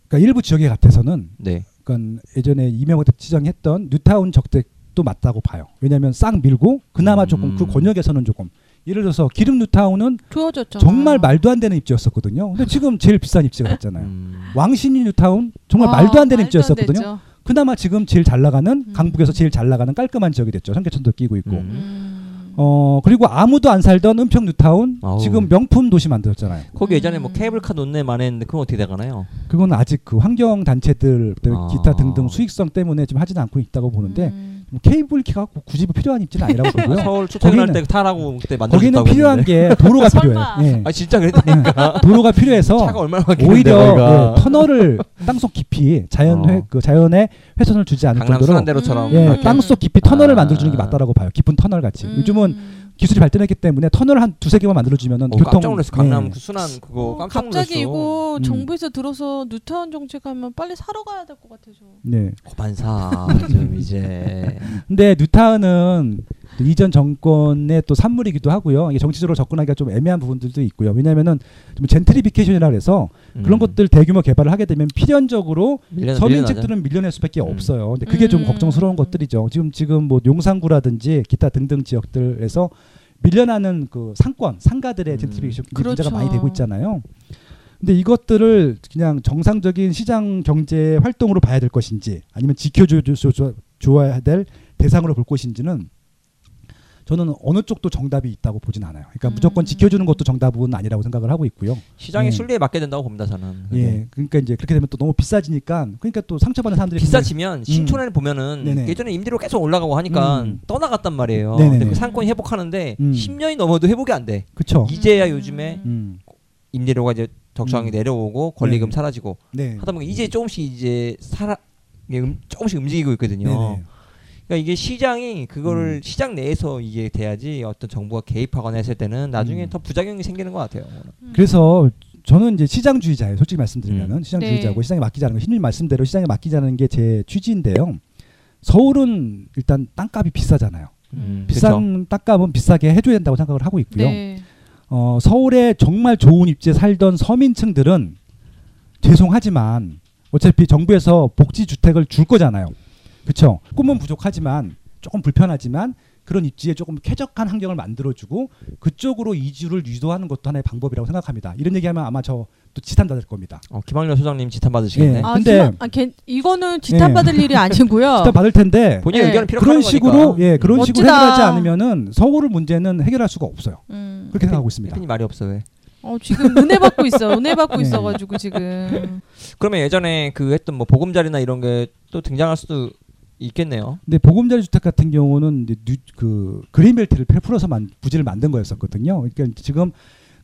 S4: 그러니까 일부 지역에 같아서는
S2: 네.
S4: 그러니까 예전에 이명박 때 지정했던 뉴타운 적대도 맞다고 봐요. 왜냐하면 싹 밀고 그나마 조금
S2: 음.
S4: 그 권역에서는 조금 예를 들어서 기름 뉴타운은
S3: 좋아졌잖아.
S4: 정말 말도 안 되는 입지였었거든요. 근데 지금 제일 비싼 입지가 됐잖아요.
S2: 음.
S4: 왕신이 뉴타운 정말
S3: 아,
S4: 말도 안 되는
S3: 말도 안
S4: 입지였었거든요.
S3: 되죠.
S4: 그나마 지금 제일 잘 나가는
S3: 음.
S4: 강북에서 제일 잘 나가는 깔끔한 지역이 됐죠. 청계천도 끼고 있고.
S2: 음.
S3: 음.
S4: 어 그리고 아무도 안 살던 은평 뉴타운
S2: 아우.
S4: 지금 명품 도시 만들었잖아요.
S2: 거기 예전에 뭐
S3: 음.
S2: 케이블카 논네 만했는데 그건 어떻게 돼가나요?
S4: 그건 아직 그 환경 단체들
S2: 아.
S4: 기타 등등 수익성 때문에 지금 하지는 않고 있다고 보는데
S3: 음.
S4: 뭐 케이블 키가 굳이 필요한 입지는 아니라고 [laughs] 보고요.
S2: 서울 출퇴근할 때 타라고 그때 만들었다고
S4: 거기는 필요한 게 도로가
S3: 설마.
S4: 필요해요. 예.
S2: 아 진짜 그랬다니까.
S4: 도로가 필요해서
S2: 차가 얼마나
S4: 오히려. 예, 터널을 땅속 깊이 자연 회,
S2: 어.
S4: 그 자연의 훼손을 주지 않을
S2: 강남
S4: 정도로
S2: 순환대로처럼
S3: 음.
S4: 예. 땅속 깊이 터널을
S2: 아.
S4: 만들어 주는 게 맞다라고 봐요. 깊은 터널 같이.
S3: 음.
S4: 요즘은 기술이 발전했기 때문에 터널 한 두세 개만 만들어주면은
S2: 어,
S4: 교통
S2: 깜짝 놀랐어. 강남
S4: 예.
S2: 그 순환 그거
S3: 어,
S2: 깜짝 놀랐어.
S3: 갑자기 이거
S4: 음.
S3: 정부에서 들어서 뉴타운 정책하면 빨리 사러 가야 될 것 같아서.
S4: 네.
S2: 거반사 좀 이제
S4: 근데 뉴타운은 또 이전 정권의 또 산물이기도 하고요. 이게 정치적으로 접근하기가 좀 애매한 부분들도 있고요. 왜냐하면은 좀 젠트리피케이션이라 그래서 그런
S2: 음.
S4: 것들 대규모 개발을 하게 되면 필연적으로
S2: 밀려-.
S4: 서민층들은 밀려낼 수밖에
S2: 음.
S4: 없어요. 근데 그게 좀
S3: 음.
S4: 걱정스러운 것들이죠. 지금 지금 뭐 용산구라든지 기타 등등 지역들에서 밀려나는 그 상권, 상가들의
S2: 음.
S4: 젠트리피케이션
S3: 그렇죠.
S4: 문제가 많이 되고 있잖아요. 근데 이것들을 그냥 정상적인 시장 경제 활동으로 봐야 될 것인지 아니면 지켜줘야 될 대상으로 볼 것인지는 저는 어느 쪽도 정답이 있다고 보진 않아요. 그러니까
S3: 음.
S4: 무조건 지켜주는 것도 정답은 아니라고 생각을 하고 있고요.
S2: 시장의
S4: 예.
S2: 순리에 맞게 된다고 봅니다 저는. 그게.
S4: 예, 그러니까 이제 그렇게 되면 또 너무 비싸지니까 그러니까 또 상처받는 사람들이
S2: 비싸지면 신촌에 보면은
S4: 음. 네네.
S2: 예전에 임대료 계속 올라가고 하니까
S4: 음.
S2: 떠나갔단 말이에요.
S4: 네네네.
S2: 근데 그 상권이 회복하는데
S4: 음.
S2: 10년이 넘어도 회복이 안 돼.
S4: 그렇죠.
S2: 이제야
S3: 음.
S2: 요즘에
S4: 음.
S2: 임대료가 이제 적정하게
S4: 음.
S2: 내려오고 권리금
S4: 네.
S2: 사라지고
S4: 네.
S2: 하다 보니까 이제 조금씩 이제 살아 음, 조금씩 움직이고 있거든요.
S4: 네네.
S2: 그러니까 이게 시장이 그거를
S4: 음.
S2: 시장 내에서 이게 돼야지 어떤 정부가 개입하거나 했을 때는 나중에
S4: 음.
S2: 더 부작용이 생기는 것 같아요.
S4: 그래서 저는 이제 시장주의자예요. 솔직히 말씀드리면은
S2: 음.
S4: 시장주의자고
S3: 네.
S4: 시장에 맡기자는 거 신님 말씀대로 시장에 맡기자는 게 제 취지인데요. 서울은 일단 땅값이 비싸잖아요.
S2: 음,
S4: 비싼 땅값은 비싸게 해줘야 된다고 생각을 하고 있고요.
S3: 네.
S4: 어, 서울에 정말 좋은 입지에 살던 서민층들은 죄송하지만 어차피 정부에서 복지 주택을 줄 거잖아요. 그렇죠? 꿈은 부족하지만 조금 불편하지만 그런 입지에 조금 쾌적한 환경을 만들어주고 그쪽으로 이주를 유도하는 것도 하나의 방법이라고 생각합니다. 이런 얘기하면 아마 저 또 지탄 받을 겁니다.
S2: 어, 김학렬 소장님 지탄 받으시겠네.
S4: 예.
S3: 아,
S4: 근데-
S3: 기만- 아, 걔- 이거는 지탄받을 일이 아니고요. [laughs]
S4: 지탄 받을 텐데
S2: 본인의
S3: 네.
S2: 의견은 필요한
S4: 그런
S2: 거니까.
S4: 식으로 예 그런
S3: 멋지다.
S4: 식으로 해결하지 않으면은 서울을 문제는 해결할 수가 없어요.
S3: 음.
S4: 그렇게 생각하고 있습니다.
S2: 말이 없어 왜?
S3: 어, 지금 은혜 받고 [laughs] 있어. 은혜 받고
S4: 네.
S3: 있어가지고 지금.
S2: 그러면 예전에 그 했던 뭐 보금자리나 이런 게 또 등장할 수도 있겠네요.
S4: 근데 보금자리 주택 같은 경우는 이제 뉴, 그 그린벨트를 풀어서 만, 부지를 만든 거였었거든요. 그러니까 지금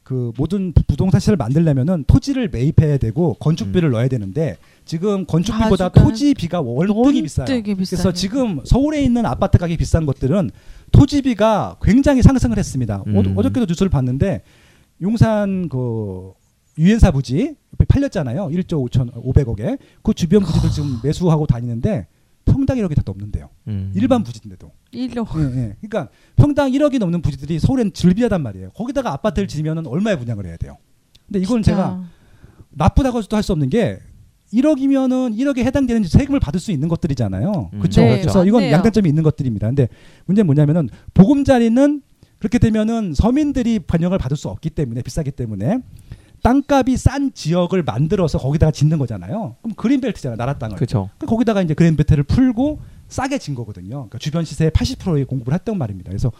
S4: 그 모든 부- 부동산 시설을 만들려면은 토지를 매입해야 되고 건축비를 넣어야 되는데 지금 건축비보다 토지비가 월등히 비싸요.
S3: 비싸요.
S4: 그래서 지금 서울에 있는 아파트 가격이 비싼 것들은 토지비가 굉장히 상승을 했습니다.
S2: 음.
S4: 어, 어저께도 뉴스를 봤는데 용산 그 유엔사 부지 팔렸잖아요. 1조 5천 500억에 그 주변 부지들 지금 매수하고 다니는데 평당 1억이 다 넘는데요.
S2: 음.
S4: 일반 부지인데도.
S3: 일로.
S4: 예, 예. 그러니까 평당 1억이 넘는 부지들이 서울엔 즐비하단 말이에요. 거기다가 아파트를 지으면은 얼마에 분양을 해야 돼요. 근데 이건
S3: 진짜.
S4: 제가 나쁘다고도 할 수 없는 게 1억이면은 1억에 해당되는 세금을 받을 수 있는 것들이잖아요.
S2: 음.
S4: 그렇죠.
S3: 네,
S4: 그래서 이건
S3: 맞네요.
S4: 양단점이 있는 것들입니다. 근데 문제는 뭐냐면은 보금자리는 그렇게 되면은 서민들이 반영을 받을 수 없기 때문에 비싸기 때문에 땅값이 싼 지역을 만들어서 거기다가 짓는 거잖아요. 그럼 그린벨트잖아요. 나라 땅을.
S2: 그렇죠.
S4: 그 거기다가 이제 그랜베트를 풀고 싸게 진 거거든요. 그러니까 주변 시세의 80%의 공급을 했던 말입니다. 그래서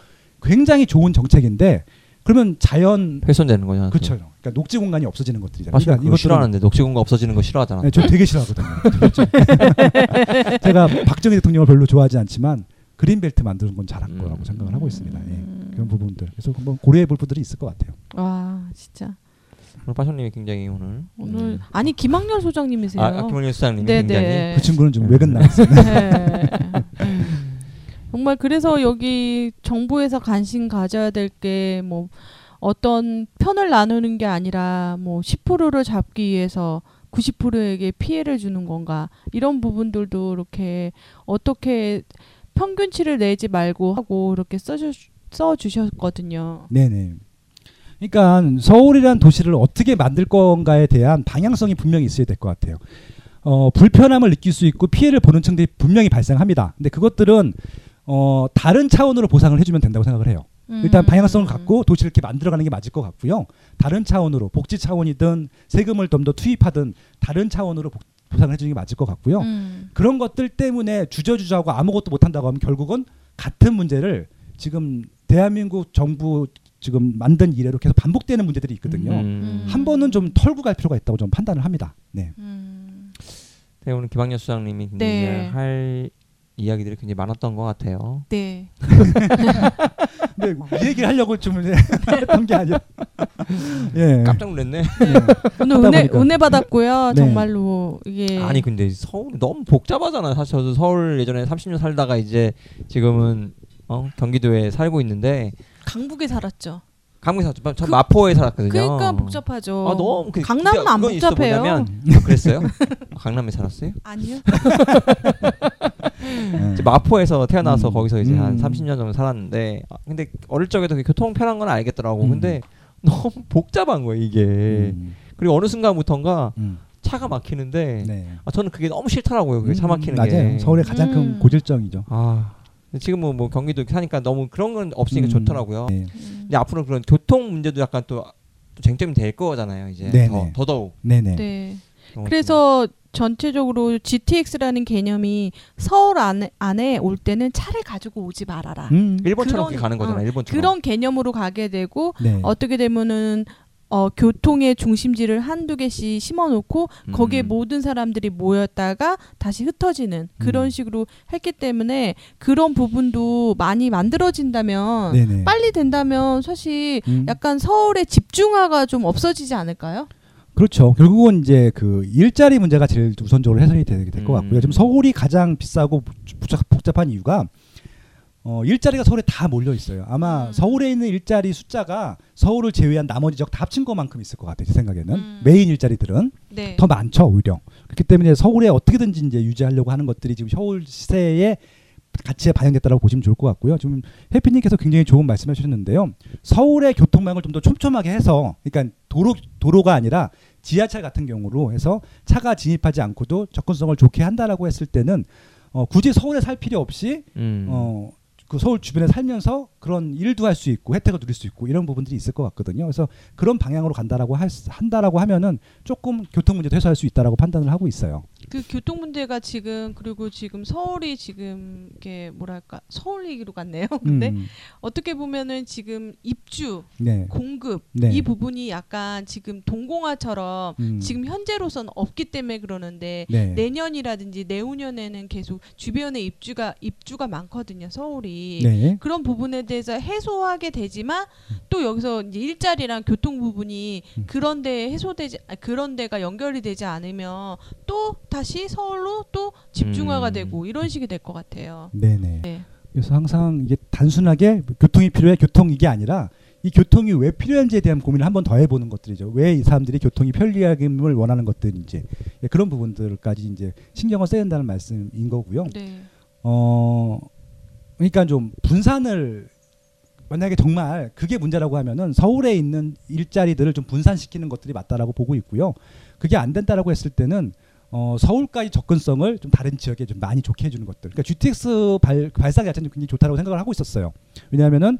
S4: 굉장히 좋은 정책인데 그러면 자연
S2: 훼손되는 거죠.
S4: 그렇죠. 그러니까 녹지 공간이 없어지는 것들이잖아요.
S2: 맞아요.
S4: 그러니까 이것들은-
S2: 싫어하는데 녹지공가 없어지는 거 싫어하잖아.
S4: 네, 저 되게 싫어하거든요. 그렇죠. [laughs] 제가 박정희 대통령을 별로 좋아하지 않지만 그린벨트 만드는 건 잘한
S2: 음.
S4: 거라고 생각을 하고 있습니다. 예.
S3: 음.
S4: 그런 부분들. 그래서 한번 고려해 볼 부분들이 있을 것 같아요.
S3: 와, 진짜.
S2: 오늘 파쇼님이 굉장히 오늘
S3: 오늘
S2: 음.
S3: 아니 김학렬 소장님이세요.
S2: 아, 김원일 수장님이
S3: 네,
S2: 굉장히
S3: 네.
S4: 그 친구는 좀 외근 나왔어요.
S3: 네. 정말 그래서 여기 정부에서 관심 가져야 될 게 뭐 어떤 편을 나누는 게 아니라 뭐 10%를 잡기 위해서 90%에게 피해를 주는 건가 이런 부분들도 이렇게 어떻게 평균치를 내지 말고 하고 이렇게 써주, 써주셨거든요.
S4: 네네. 그러니까 서울이란 도시를 어떻게 만들 건가에 대한 방향성이 분명히 있어야 될 것 같아요. 어, 불편함을 느낄 수 있고 피해를 보는 층들이 분명히 발생합니다. 근데 그것들은 어, 다른 차원으로 보상을 해주면 된다고 생각을 해요. 일단
S3: 음.
S4: 방향성을 갖고 도시를 이렇게 만들어가는 게 맞을 것 같고요. 다른 차원으로 복지 차원이든 세금을 좀 더 투입하든 다른 차원으로 복- 보상을 해주는 게 맞을 것 같고요.
S3: 음.
S4: 그런 것들 때문에 주저주저하고 아무것도 못한다고 하면 결국은 같은 문제를 지금 대한민국 정부 지금 만든 이래로 계속 반복되는 문제들이 있거든요.
S2: 음.
S4: 한 번은 좀 털고 갈 필요가 있다고 좀 판단을 합니다. 네.
S3: 음.
S2: 네, 오늘 김학렬 수장님이 굉장히
S3: 네.
S2: 할 이야기들이 굉장히 많았던 것 같아요.
S3: 네. [laughs]
S4: 근데 이 얘기를 하려고 좀 했던 [laughs] 게 아니라. [laughs] 예.
S2: 깜짝 놀랐네.
S3: 오늘
S4: 하다
S3: 은혜
S4: 보니까.
S3: 은혜 받았고요.
S4: 네.
S3: 정말로 이게
S2: 아니 근데 서울 너무 복잡하잖아요. 사실 저도 서울 예전에 30년 살다가 이제 지금은 어, 경기도에 살고 있는데
S3: 강북에 살았죠.
S2: 강릉에 살았죠. 저
S3: 그-
S2: 마포에 살았거든요.
S3: 그러니까 복잡하죠.
S2: 아 너무 그,
S3: 강남은 안 복잡해요.
S2: 뭐냐면 [laughs] 아, 그랬어요? 강남에 살았어요?
S3: 아니요.
S4: 예. [laughs]
S2: 이제 마포에서 태어나서
S4: 음.
S2: 거기서 이제 한
S4: 음.
S2: 30년 정도 살았는데 아, 근데 어릴 적에도 그 교통 편한 건 알겠더라고.
S4: 음.
S2: 근데 [laughs] 너무 복잡한 거예요 이게.
S4: 음.
S2: 그리고 어느 순간부터인가
S4: 음.
S2: 차가 막히는데
S4: 네.
S2: 아, 저는 그게 너무 싫더라고요. 그게 차
S4: 음,
S2: 막히는
S4: 맞아요.
S2: 게.
S4: 서울의 가장 큰
S3: 음.
S4: 고질정이죠.
S2: 아 지금은 뭐 경기도 사니까 너무 그런 건 없으니까
S4: 음.
S2: 좋더라고요.
S4: 네.
S3: 음.
S2: 근데 앞으로 그런 교통 문제도 약간 또, 또 쟁점이 될 거잖아요. 이제
S4: 네네.
S2: 더, 더더욱.
S4: 네네.
S3: 네.
S2: 그런 것도.
S3: 그래서 전체적으로 GTX라는 개념이 서울 안에, 안에 올 때는 차를 가지고 오지 말아라.
S4: 음.
S2: 일본처럼
S3: 그런-
S2: 가는 거잖아요.
S3: 어,
S2: 일본처럼.
S3: 그런 개념으로 가게 되고
S4: 네.
S3: 어떻게 되면은 어, 교통의 중심지를 한두 개씩 심어놓고
S2: 음.
S3: 거기에 모든 사람들이 모였다가 다시 흩어지는 그런
S4: 음.
S3: 식으로 했기 때문에 그런 부분도 많이 만들어진다면
S4: 네네.
S3: 빨리 된다면 사실
S4: 음.
S3: 약간 서울의 집중화가 좀 없어지지 않을까요?
S4: 그렇죠. 결국은 이제 그 일자리 문제가 제일 우선적으로 해소이 되게 될것
S2: 음.
S4: 같고요. 지금 서울이 가장 비싸고 복잡, 복잡한 이유가 어, 일자리가 서울에 다 몰려 있어요. 아마
S3: 음.
S4: 서울에 있는 일자리 숫자가 서울을 제외한 나머지 지역 다 합친 것만큼 있을 것 같아요. 제 생각에는
S3: 음.
S4: 메인 일자리들은
S3: 네.
S4: 더 많죠 오히려. 그렇기 때문에 서울에 어떻게든지 이제 유지하려고 하는 것들이 지금 서울 시세에 가치에 반영됐다고 보시면 좋을 것 같고요. 지금 해피님께서 굉장히 좋은 말씀해 주셨는데요. 서울의 교통망을 좀 더 촘촘하게 해서, 그러니까 도로 도로가 아니라 지하철 같은 경우로 해서 차가 진입하지 않고도 접근성을 좋게 한다라고 했을 때는 어, 굳이 서울에 살 필요 없이
S2: 음.
S4: 어, 그 서울 주변에 살면서 그런 일도 할 수 있고 혜택을 누릴 수 있고 이런 부분들이 있을 것 같거든요. 그래서 그런 방향으로 간다라고 할, 수- 한다라고 하면은 조금 교통 문제도 해소할 수 있다라고 판단을 하고 있어요.
S3: 그 교통 문제가 지금 그리고 지금 서울이 지금 이게 뭐랄까 서울 얘기로 갔네요. [laughs] 근데
S4: 음,
S3: 어떻게 보면은 지금 입주
S4: 네.
S3: 공급
S4: 네.
S3: 이 부분이 약간 지금 동공화처럼
S4: 음,
S3: 지금 현재로서는 없기 때문에 그러는데
S4: 네.
S3: 내년이라든지 내후년에는 계속 주변에 입주가 입주가 많거든요 서울이
S4: 네.
S3: 그런 부분에 대해서 해소하게 되지만 또 여기서 이제 일자리랑 교통 부분이
S4: 음.
S3: 그런데 해소되지 아, 그런 데가 연결이 되지 않으면 또 다시 서울로 또 집중화가
S2: 음.
S3: 되고 이런 식이 될 것 같아요.
S4: 네네.
S3: 네.
S4: 그래서 항상 이게 단순하게 교통이 필요해 교통 이게 아니라 이 교통이 왜 필요한지에 대한 고민을 한 번 더 해보는 것들이죠. 왜 이 사람들이 교통이 편리함을 원하는 것들인지 예, 그런 부분들까지 이제 신경을 써야 된다는 말씀인 거고요.
S3: 네.
S4: 어 그러니까 좀 분산을 만약에 정말 그게 문제라고 하면은 서울에 있는 일자리들을 좀 분산시키는 것들이 맞다라고 보고 있고요. 그게 안 된다라고 했을 때는 어 서울까지 접근성을 좀 다른 지역에 좀 많이 좋게 해주는 것들. 그러니까 GTX 발 발상 자체는 굉장히 좋다라고 생각을 하고 있었어요. 왜냐하면은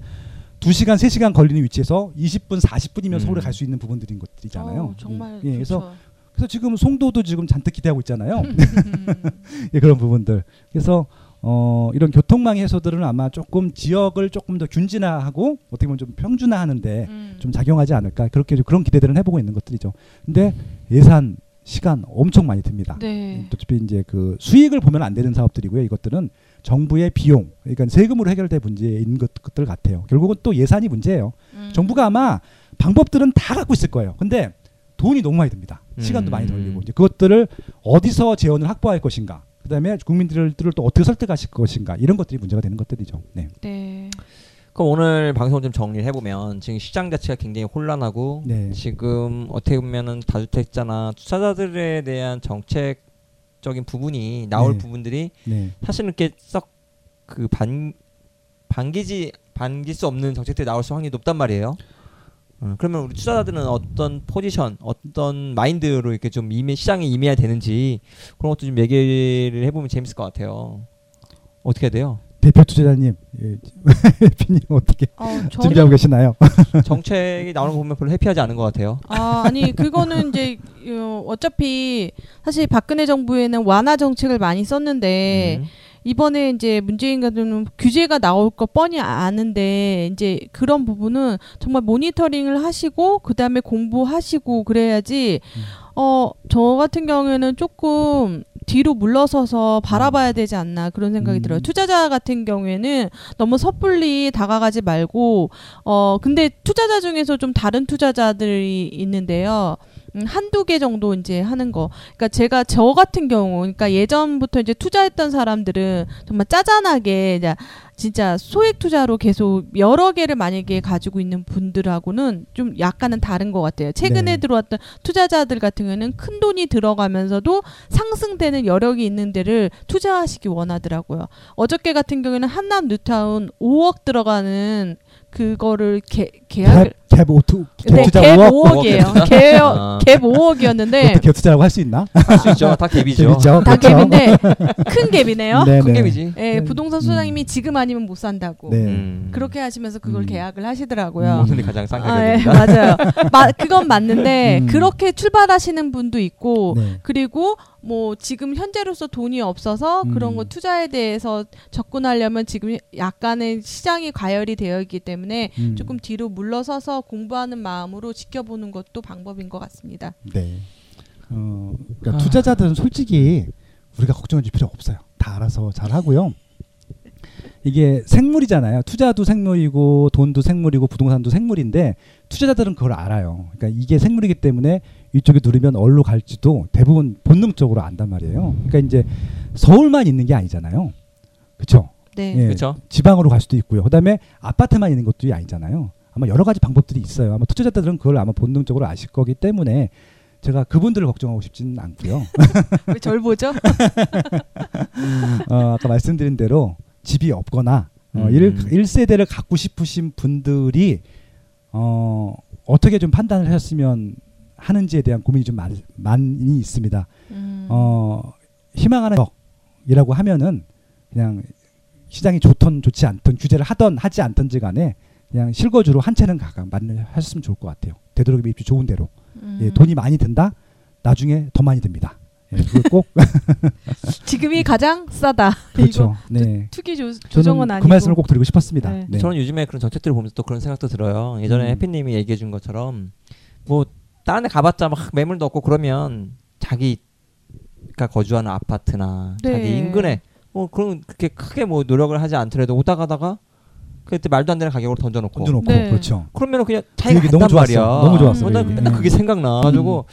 S4: 2시간, 3시간 걸리는 위치에서 20분, 40분이면
S2: 음.
S4: 서울에 갈 수 있는 부분들인 것들이잖아요.
S3: 어, 정말
S4: 예, 예, 그래서. 그래서 지금 송도도 지금 잔뜩 기대하고 있잖아요.
S3: 음. [laughs] [laughs]
S4: 예, 그런 부분들. 그래서 어, 이런 교통망 해소들은 아마 조금 지역을 조금 더 균진화하고 어떻게 보면 좀 평준화하는데
S3: 음.
S4: 좀 작용하지 않을까 그렇게 좀 그런 기대들은 해보고 있는 것들이죠. 근데 예산 시간 엄청 많이 듭니다.
S3: 네.
S4: 어차피 이제 그 수익을 보면 안 되는 사업들이고요. 이것들은 정부의 비용, 그러니까 세금으로 해결될 문제인 것- 것들 같아요. 결국은 또 예산이 문제예요.
S3: 음.
S4: 정부가 아마 방법들은 다 갖고 있을 거예요. 근데 돈이 너무 많이 듭니다. 시간도
S2: 음.
S4: 많이 걸리고 이제 그것들을 어디서 재원을 확보할 것인가. 그다음에 국민들을 또 어떻게 설득하실 것인가 이런 것들이 문제가 되는 것들이죠. 네.
S3: 네.
S2: 그럼 오늘 방송을 좀 정리를 해보면 지금 시장 자체가 굉장히 혼란하고
S4: 네.
S2: 지금 어떻게 보면은 다주택자나 투자자들에 대한 정책적인 부분이 나올
S4: 네.
S2: 부분들이
S4: 네.
S2: 사실은 이렇게 썩그 반 반기지 반길 수 없는 정책들이 나올 수 확률이 높단 말이에요. 어, 그러면 우리 투자자들은 어떤 포지션, 어떤 마인드로 이렇게 좀 임해 시장에 임해야 되는지 그런 것도 좀 얘기를 해보면 재밌을 것 같아요. 어떻게 해야 돼요?
S4: 대표 투자자님, 예, [laughs] 피님 어떻게
S3: 어, 저는
S4: 준비하고 계시나요? [laughs]
S2: 정책이 나오는 거 보면 별로 해피하지 않은 것 같아요.
S3: 아, 아니 그거는 이제 어, 어차피 사실 박근혜 정부에는 완화 정책을 많이 썼는데
S2: 음.
S3: 이번에 이제 문재인 같은 규제가 나올 거 뻔히 아는데 이제 그런 부분은 정말 모니터링을 하시고 그 다음에 공부하시고 그래야지
S4: 음.
S3: 어저 같은 경우에는 조금 뒤로 물러서서 바라봐야 되지 않나 그런 생각이
S4: 음.
S3: 들어요. 투자자 같은 경우에는 너무 섣불리 다가가지 말고 어 근데 투자자 중에서 좀 다른 투자자들이 있는데요. 음, 한두 개 정도 이제 하는 거. 그러니까 제가 저 같은 경우, 그러니까 예전부터 이제 투자했던 사람들은 정말 짜잔하게 이제 진짜 소액 투자로 계속 여러 개를 만약에 가지고 있는 분들하고는 좀 약간은 다른 것 같아요. 최근에
S4: 네.
S3: 들어왔던 투자자들 같은 경우는 큰 돈이 들어가면서도 상승되는 여력이 있는 데를 투자하시기 원하더라고요. 어저께 같은 경우에는 한남 뉴타운 5억 들어가는 그거를 개, 계약을
S4: 갭, 갭 오투
S3: 네,
S4: 갭 투자
S3: 갭
S4: 5억
S3: 5억이에요. 갭,
S2: 아.
S3: 갭 5억이었는데
S4: 그것도 갭 투자라고 할 수 있나?
S2: 할 수 있죠. 다 갭이죠.
S4: 재밌죠?
S3: 다
S4: 그렇죠?
S3: 갭인데 [laughs] 큰 갭이네요.
S4: 네,
S2: 큰
S4: 네.
S2: 갭이지.
S3: 예,
S4: 음.
S3: 부동산 소장님이 지금 아니면 못 산다고.
S4: 네.
S2: 음.
S3: 그렇게 하시면서 그걸
S4: 음.
S3: 계약을 하시더라고요.
S2: 오늘이 가장 싼
S3: 아, 예,
S2: 가격입니다.
S3: 맞아요. 마, 그건 맞는데 [laughs]
S4: 음.
S3: 그렇게 출발하시는 분도 있고
S4: 네.
S3: 그리고 뭐 지금 현재로서 돈이 없어서
S4: 음.
S3: 그런 거 투자에 대해서 접근하려면 지금 약간의 시장이 과열이 되어 있기 때문에
S4: 음.
S3: 조금 뒤로 물러서서 공부하는 마음으로 지켜보는 것도 방법인 것 같습니다.
S4: 네. 어, 그러니까
S2: 아.
S4: 투자자들은 솔직히 우리가 걱정할 필요 없어요. 다 알아서 잘 하고요. 이게 생물이잖아요. 투자도 생물이고 돈도 생물이고 부동산도 생물인데 투자자들은 그걸 알아요. 그러니까 이게 생물이기 때문에 이쪽에 누르면 어디로 갈지도 대부분 본능적으로 안단 말이에요. 그러니까 이제 서울만 있는 게 아니잖아요. 그렇죠?
S3: 네.
S4: 예.
S2: 그렇죠.
S4: 지방으로 갈 수도 있고요. 그다음에 아파트만 있는 것도 아니잖아요. 아마 여러 가지 방법들이 있어요. 아마 투자자들은 그걸 아마 본능적으로 아실 거기 때문에 제가 그분들을 걱정하고 싶지는 않고요.
S3: 왜 절 보죠? [laughs]
S4: 어, 아까 말씀드린 대로 집이 없거나 어,
S2: 음.
S4: 일 1세대를 갖고 싶으신 분들이 어, 어떻게 좀 판단을 하셨으면 하는지에 대한 고민이 좀 많, 많이 있습니다.
S3: 음.
S4: 어, 희망하는 적이라고 하면은 그냥 시장이 좋던 좋지 않던 규제를 하던 하지 않던지 간에 그냥 실거주로 한 채는 가가 마련하셨으면 좋을 것 같아요. 되도록이면 입주 좋은 대로.
S3: 음.
S4: 예, 돈이 많이 든다. 나중에 더 많이 듭니다. 예, 그걸 꼭 [laughs]
S3: 지금이 가장 싸다. [laughs]
S4: 그렇죠. 네.
S3: 투기 조, 조정은
S4: 저는
S3: 아니고.
S4: 그 말씀을 꼭 드리고 싶었습니다.
S3: 네.
S4: 네.
S2: 저는 요즘에 그런 정책들을 보면서 또 그런 생각도 들어요. 예전에
S4: 음.
S2: 해피님이 얘기해 준 것처럼 뭐 다른 데 가봤자 막 매물도 없고 그러면 자기가 거주하는 아파트나
S3: 네.
S2: 자기 인근에 뭐 그런 그렇게 크게 뭐 노력을 하지 않더라도 오다 가다가 그때 말도 안 되는 가격으로 던져놓고
S4: 던져놓고
S3: 네.
S4: 그렇죠.
S2: 그러면 그냥
S4: 그
S2: 자기가
S4: 얘기 너무 좋았어.
S2: 말이야.
S4: 너무 좋았어,
S2: 어,
S4: 난그 얘기.
S2: 맨날
S4: 네.
S2: 그게 생각나 가지고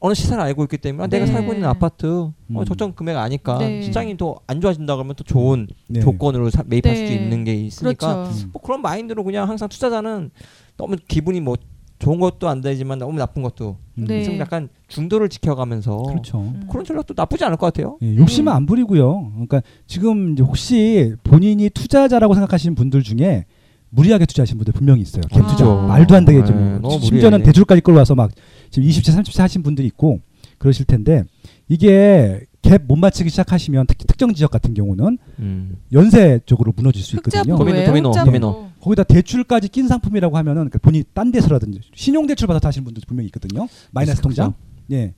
S2: 어느 시세를 알고 있기 때문에 아, 내가
S3: 네.
S2: 살고 있는 아파트 어,
S4: 음.
S2: 적정 금액 아니까
S3: 네.
S2: 시장이 더안 좋아진다 그러면 또 좋은
S4: 네.
S2: 조건으로 사- 매입할
S3: 네.
S2: 수도 있는 게 있으니까
S3: 그렇죠.
S4: 음.
S2: 뭐 그런 마인드로 그냥 항상 투자자는 너무 기분이 뭐 좋은 것도 안 되지만 너무 나쁜 것도
S4: 음.
S3: 네.
S2: 좀 약간 중도를 지켜가면서
S4: 그렇죠.
S3: 음.
S2: 그런 전략도 나쁘지 않을 것 같아요.
S4: 예, 욕심은
S3: 음.
S4: 안 부리고요. 그러니까 지금 이제 혹시 본인이 투자자라고 생각하시는 분들 중에 무리하게 투자하신 분들 분명히 있어요. 갭
S3: 아.
S4: 투자 말도 안 되게 좀
S2: 네,
S4: 심지어는
S2: 무리해.
S4: 대출까지 끌어와서 막 지금 20차 30차 하신 분들이 있고 그러실 텐데 이게 갭 못 맞추기 시작하시면 특히 특정 지역 같은 경우는
S2: 음.
S4: 연쇄 쪽으로 무너질 수 있거든요.
S2: 도미노. 도미노,
S3: 흑자부.
S2: 도미노.
S4: 거기다 대출까지 낀 상품이라고 하면은 그러니까 본인이 딴 데서라든지 신용 대출 받아서 하시는 분들 분명히 있거든요. 마이너스 통장. 예.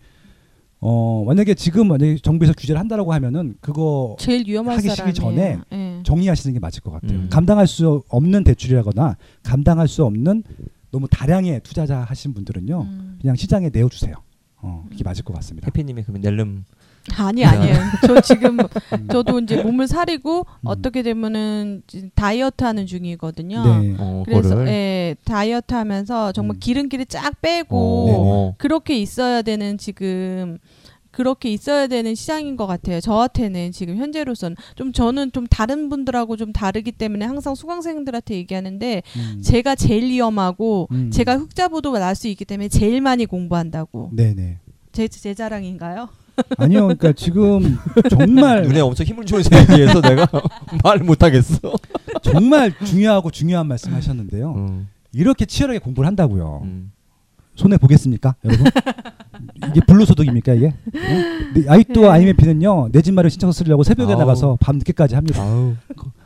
S4: 어 만약에 지금 만약에 정부에서 규제를 한다라고 하면은 그거
S3: 제일 위험한
S4: 하기. 시기 전에
S3: 예.
S4: 정리하시는 게 맞을 것 같아요.
S2: 음.
S4: 감당할 수 없는 대출이라거나 감당할 수 없는 너무 다량의 투자자 하신 분들은요.
S3: 음.
S4: 그냥 시장에 내어 주세요. 어, 이게 맞을 것 같습니다.
S2: 해피님이 그러면 낼름
S3: 아니 아니에요. 저 지금
S4: 음. [laughs]
S3: 저도 이제 몸을 사리고
S4: 음.
S3: 어떻게 되면은 다이어트 하는 중이거든요.
S4: 네.
S2: 어,
S3: 그래서
S2: 그거를
S3: 예, 다이어트 하면서 정말
S4: 음.
S3: 기름기를 쫙 빼고
S2: 어.
S3: 그렇게 있어야 되는 지금 그렇게 있어야 되는 시장인 것 같아요. 저한테는 지금 현재로서는 좀 저는 좀 다른 분들하고 좀 다르기 때문에 항상 수강생들한테 얘기하는데
S4: 음.
S3: 제가 제일 위험하고
S4: 음.
S3: 제가 흑자보도 날 수 있기 때문에 제일 많이 공부한다고
S4: 네네.
S3: 제, 제 자랑인가요? [laughs]
S4: 아니요. 그러니까 지금 정말
S2: 눈에 엄청 힘을 주면서 얘기해서 내가 [laughs] 말 못하겠어.
S4: 정말 중요하고 중요한 말씀하셨는데요.
S2: 음.
S4: 이렇게 치열하게 공부를 한다고요.
S2: 음.
S4: 손해 보겠습니까, 여러분? 이게 불로소득입니까 이게? 어? 네, 아직도
S3: 네.
S4: IMF는요 내 집 마련 신청서 쓰려고 새벽에
S2: 아우.
S4: 나가서 밤 늦게까지 합니다.
S2: 아우.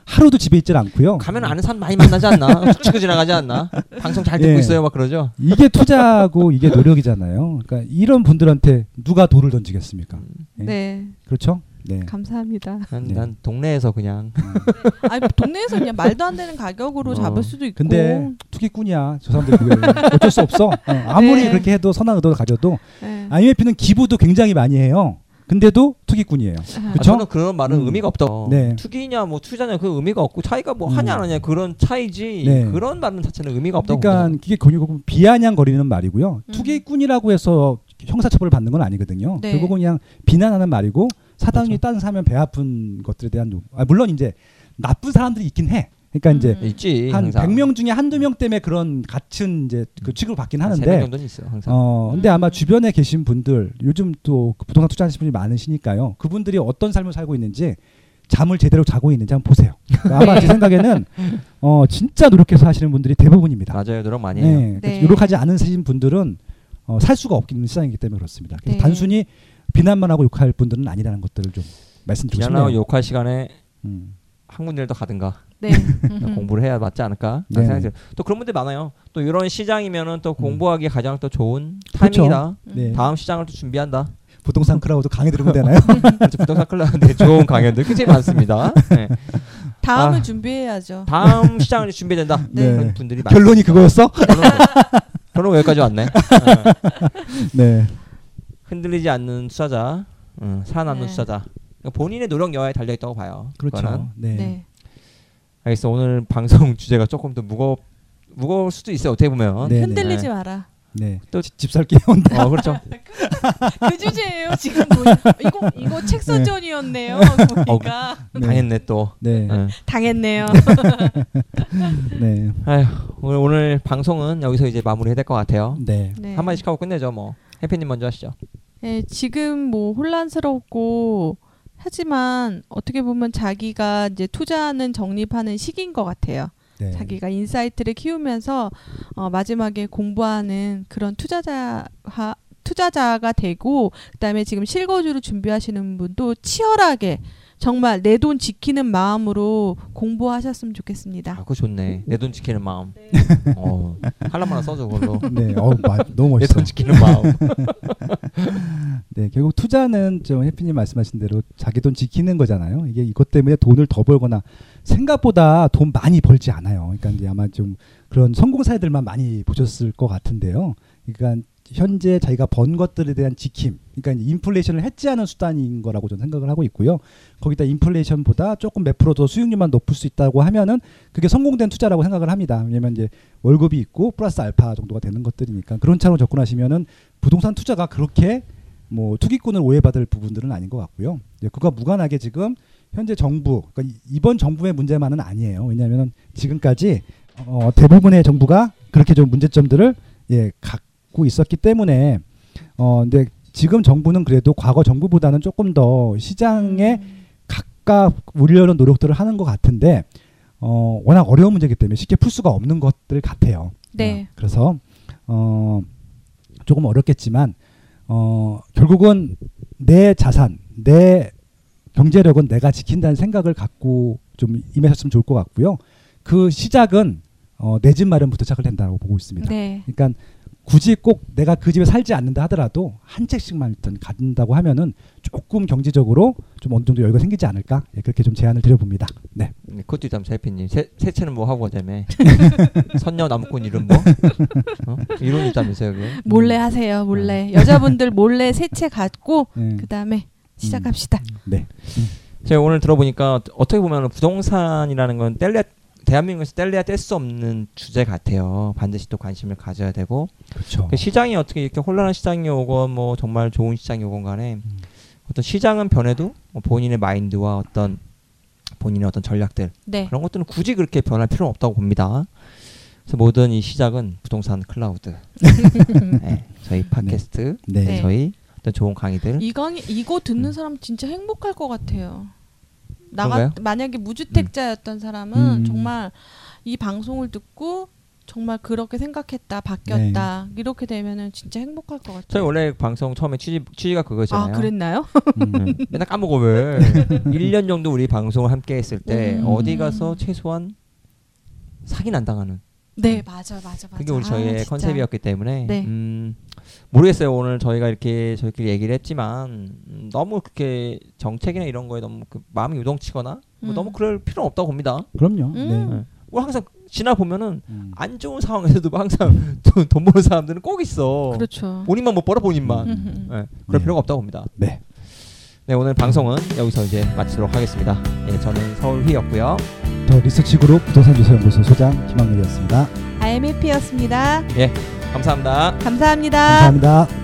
S4: 하루도 집에 있질 않고요.
S2: 가면 아는 사람 많이 만나지 않나? 툭 치고 지나가지 않나? 방송 잘 듣고
S4: 예.
S2: 있어요, 막 그러죠.
S4: 이게 투자고 이게 노력이잖아요. 그러니까 이런 분들한테 누가 돌을 던지겠습니까? 네.
S3: 네,
S4: 그렇죠? 네.
S3: 감사합니다.
S2: 난,
S4: 네.
S2: 난 동네에서 그냥 [laughs]
S3: 아니 동네에서 그냥 말도 안 되는 가격으로
S2: 어.
S3: 잡을 수도 있고.
S4: 근데 투기꾼이야. 저 사람들 그게 [laughs] 어쩔 수 없어. 어, 아무리
S3: 네.
S4: 그렇게 해도 선한 의도를 가져도
S3: 네.
S4: IMF는 기부도 굉장히 많이 해요. 근데도 투기꾼이에요.
S2: 아,
S4: 그쵸?
S2: 저는 그런 말은
S4: 음.
S2: 의미가 없다.
S4: 네.
S2: 투기냐 뭐 투자냐 그 의미가 없고 차이가 뭐
S4: 음.
S2: 하냐 안 하냐 그런 차이지
S4: 네.
S2: 그런 말은 자체는 의미가 없다고
S4: 그러니까. 이게 결국은 비아냥거리는 말이고요.
S3: 음.
S4: 투기꾼이라고 해서 형사처벌을 받는 건 아니거든요.
S3: 네.
S4: 결국은 그냥 비난하는 말이고 사단이
S2: 그렇죠.
S4: 딴 사면 배 아픈 것들에 대한 욕. 아, 물론 이제 나쁜 사람들이 있긴 해. 그러니까 이제
S3: 음.
S2: 있지
S4: 한
S2: 항상.
S4: 100명 중에 한두 명 때문에 그런 같은 이제 그 취급을 받긴 하는데
S2: 정도는 있어 항상.
S4: 어 근데
S3: 음.
S4: 아마 주변에 계신 분들 요즘 또그 부동산 투자하시는 분이 많으시니까요. 그분들이 어떤 삶을 살고 있는지 잠을 제대로 자고 있는지 한번 보세요. 그러니까 아마 제 [laughs] 생각에는 어 진짜 노력해서 하시는 분들이 대부분입니다.
S2: 맞아요 노력 많이 해요.
S4: 네.
S3: 네.
S4: 노력하지 않으신 분들은 어, 살 수가 없는 시장이기 때문에 그렇습니다. 그래서
S3: 네.
S4: 단순히 비난만 하고 욕할 분들은 아니라는 것들을 좀 말씀드리고
S2: 비난하고
S4: 싶네요.
S2: 욕할 시간에
S4: 음.
S2: 더 가든가
S3: 네. [laughs]
S2: 공부를 해야 맞지 않을까
S4: 네.
S2: 생각이 들어요. 또 그런 분들 많아요. 또 이런 시장이면은 또 공부하기 가장 또 좋은. 타이밍이다.
S4: 네.
S2: 다음 시장을 또 준비한다.
S4: 부동산 크라우드 강의 들으면 되나요? [laughs]
S2: 그렇죠. 부동산 클럽인데 좋은 강연들 굉장히 많습니다. 네.
S3: 다음을
S2: 아.
S3: 준비해야죠.
S2: 다음 시장을 준비한다.
S3: 네.
S2: 그런 분들이 많아요.
S4: 결론이 그거였어?
S2: 결론 여기까지 왔네. [laughs] 네.
S4: 네.
S2: 흔들리지 않는 투자자, 음, 살아남는
S3: 네.
S2: 투자자. 그러니까 본인의 노력 여하에 달려 있다고 봐요.
S4: 그렇죠. 네.
S3: 네.
S2: 알겠어. 오늘 [laughs] 방송 주제가 조금 더 무거 무거울 수도 있어요. 어떻게 보면.
S4: 네.
S3: 흔들리지
S2: 네.
S3: 마라.
S4: 네.
S2: 또-
S4: 집, 집 살기 온다.
S2: 어, 그렇죠. [laughs]
S3: 그 주제예요 지금 보니. 이거 이거 책 선전이었네요. 보니까
S4: 네.
S2: 당했네 또.
S4: 네.
S2: 네.
S3: 당했네요. [laughs]
S4: 네.
S2: 아휴, 오늘, 오늘 방송은 여기서 이제 마무리해야 될 것 같아요.
S4: 네.
S3: 네.
S2: 한 마디씩 하고 끝내죠. 뭐 해피님 먼저 하시죠.
S3: 네, 지금 뭐 혼란스럽고 하지만 어떻게 보면 자기가 이제 투자하는 정립하는 시기인 것 같아요.
S4: 네.
S3: 자기가 insight를 키우면서 어, 마지막에 공부하는 그런 투자자 투자자가 되고 그다음에 지금 실거주를 준비하시는 분도 치열하게 정말 내 돈 지키는 마음으로 공부하셨으면 좋겠습니다.
S2: 아, 그거 좋네. 내 돈 지키는 마음. [laughs] 어, 칼럼 하나 써줘 그걸로. [laughs]
S4: 네. 어, 마, 너무
S2: 내
S4: 멋있어.
S2: 돈 지키는 마음. [laughs]
S4: 네, 결국 투자는 좀 해피님 말씀하신 대로 자기 돈 지키는 거잖아요. 이게 이것 때문에 돈을 더 벌거나 생각보다 돈 많이 벌지 않아요. 그러니까 이제 아마 좀 그런 성공 사례들만 많이 보셨을 것 같은데요. 그러니까 현재 자기가 번 것들에 대한 지킴, 그러니까 인플레이션을 해지하는 수단인 거라고 저는 생각을 하고 있고요. 거기다 인플레이션보다 조금 몇 프로 더 수익률만 높을 수 있다고 하면은 그게 성공된 투자라고 생각을 합니다. 왜냐면 이제 월급이 있고 플러스 알파 정도가 되는 것들이니까 그런 차로 접근하시면은 부동산 투자가 그렇게 뭐 투기꾼을 오해받을 부분들은 아닌 것 같고요. 이제 그가 무관하게 지금 현재 정부, 그러니까 이- 이번 정부의 문제만은 아니에요. 왜냐하면 지금까지 어, 대부분의 정부가 그렇게 좀 문제점들을 예 갖고 있었기 때문에 어 근데 지금 정부는 그래도 과거 정부보다는 조금 더 시장에
S3: 음.
S4: 가깝 우려는 노력들을 하는 것 같은데 어 워낙 어려운 문제이기 때문에 쉽게 풀 수가 없는 것들 같아요.
S3: 네.
S4: 어, 그래서 어 조금 어렵겠지만 어 결국은 내 자산, 내 경제력은 내가 지킨다는 생각을 갖고 좀 임하셨으면 좋을 것 같고요. 그 시작은 어, 내 집 마련부터 시작을 된다고 보고 있습니다.
S3: 네.
S4: 그러니까 굳이 꼭 내가 그 집에 살지 않는다 하더라도 한 채씩만 일단 갖는다고 하면은 조금 경제적으로 좀 어느 정도 여유가 생기지 않을까 예, 그렇게 좀 제안을 드려봅니다. 네.
S2: 네, 그것도 있다면서 해피님. 세, 세체는 뭐 하고 가자며. [laughs] 선녀 나무꾼 이름 뭐? 어? 이론이 있다면서요 그게. [laughs]
S3: 몰래 하세요. 몰래 여자분들 몰래 세채 [laughs] 갖고
S4: 네.
S3: 그다음에 시작합시다.
S4: 네.
S2: 제가 오늘 들어보니까 어떻게 보면 부동산이라는 건 뗄래 대한민국에서 뗄래야 뗄 수 없는 주제 같아요. 반드시 또 관심을 가져야 되고
S4: 그렇죠.
S2: 그 시장이 어떻게 이렇게 혼란한 시장이 오건 뭐 정말 좋은 시장이 오건 간에
S4: 음.
S2: 어떤 시장은 변해도 뭐 본인의 마인드와 어떤 본인의 어떤 전략들
S3: 네.
S2: 그런 것들은 굳이 그렇게 변할 필요는 없다고 봅니다. 그래서 모든 이 시작은 부동산 클라우드, [laughs] 네, 저희 팟캐스트,
S4: 네.
S3: 네.
S2: 저희 어떤 좋은 강의들
S3: 이 강의 이거 듣는 사람 진짜 행복할 것 같아요. 나가? 만약에 무주택자였던 사람은
S4: 음.
S3: 정말 이 방송을 듣고 정말 그렇게 생각했다 바뀌었다 이렇게 되면은 진짜 행복할 것 같아요.
S2: 저희 원래 방송 처음에 취지, 취지가 그거잖아요.
S3: 아 그랬나요?
S4: 음. [laughs]
S2: 네. 맨날 까먹어 왜 1년 [laughs] 정도 우리 방송을 함께 했을 때
S3: 음.
S2: 어디 가서 최소한 사기는 안 당하는
S3: 네 맞아 맞아 맞아.
S2: 그게 우리
S3: 아,
S2: 저희의
S3: 진짜.
S2: 컨셉이었기 때문에
S3: 네.
S2: 음, 모르겠어요 오늘 저희가 이렇게 저희끼리 얘기를 했지만 음, 너무 그렇게 정책이나 이런 거에 너무 그 마음이 요동치거나 뭐
S3: 음.
S2: 너무 그럴 필요는 없다고 봅니다
S4: 그럼요.
S3: 음.
S4: 네.
S2: 네. 우리 항상 지나 보면은
S4: 음.
S2: 안 좋은 상황에서도 항상 [laughs] 돈, 돈 버는 사람들은 꼭 있어
S3: 그렇죠.
S2: 본인만 못 벌어 본인만
S3: 음.
S2: 네. 그럴
S4: 네.
S2: 필요가 없다고 봅니다
S4: 네.
S2: 네, 오늘 방송은 여기서 이제 마치도록 하겠습니다. 예, 저는 서울휘였고요.
S4: 더 리서치 그룹 부동산 조사연구소 소장 김학렬이었습니다.
S3: IMF였습니다.
S2: 감사합니다.
S3: 감사합니다.
S4: 감사합니다.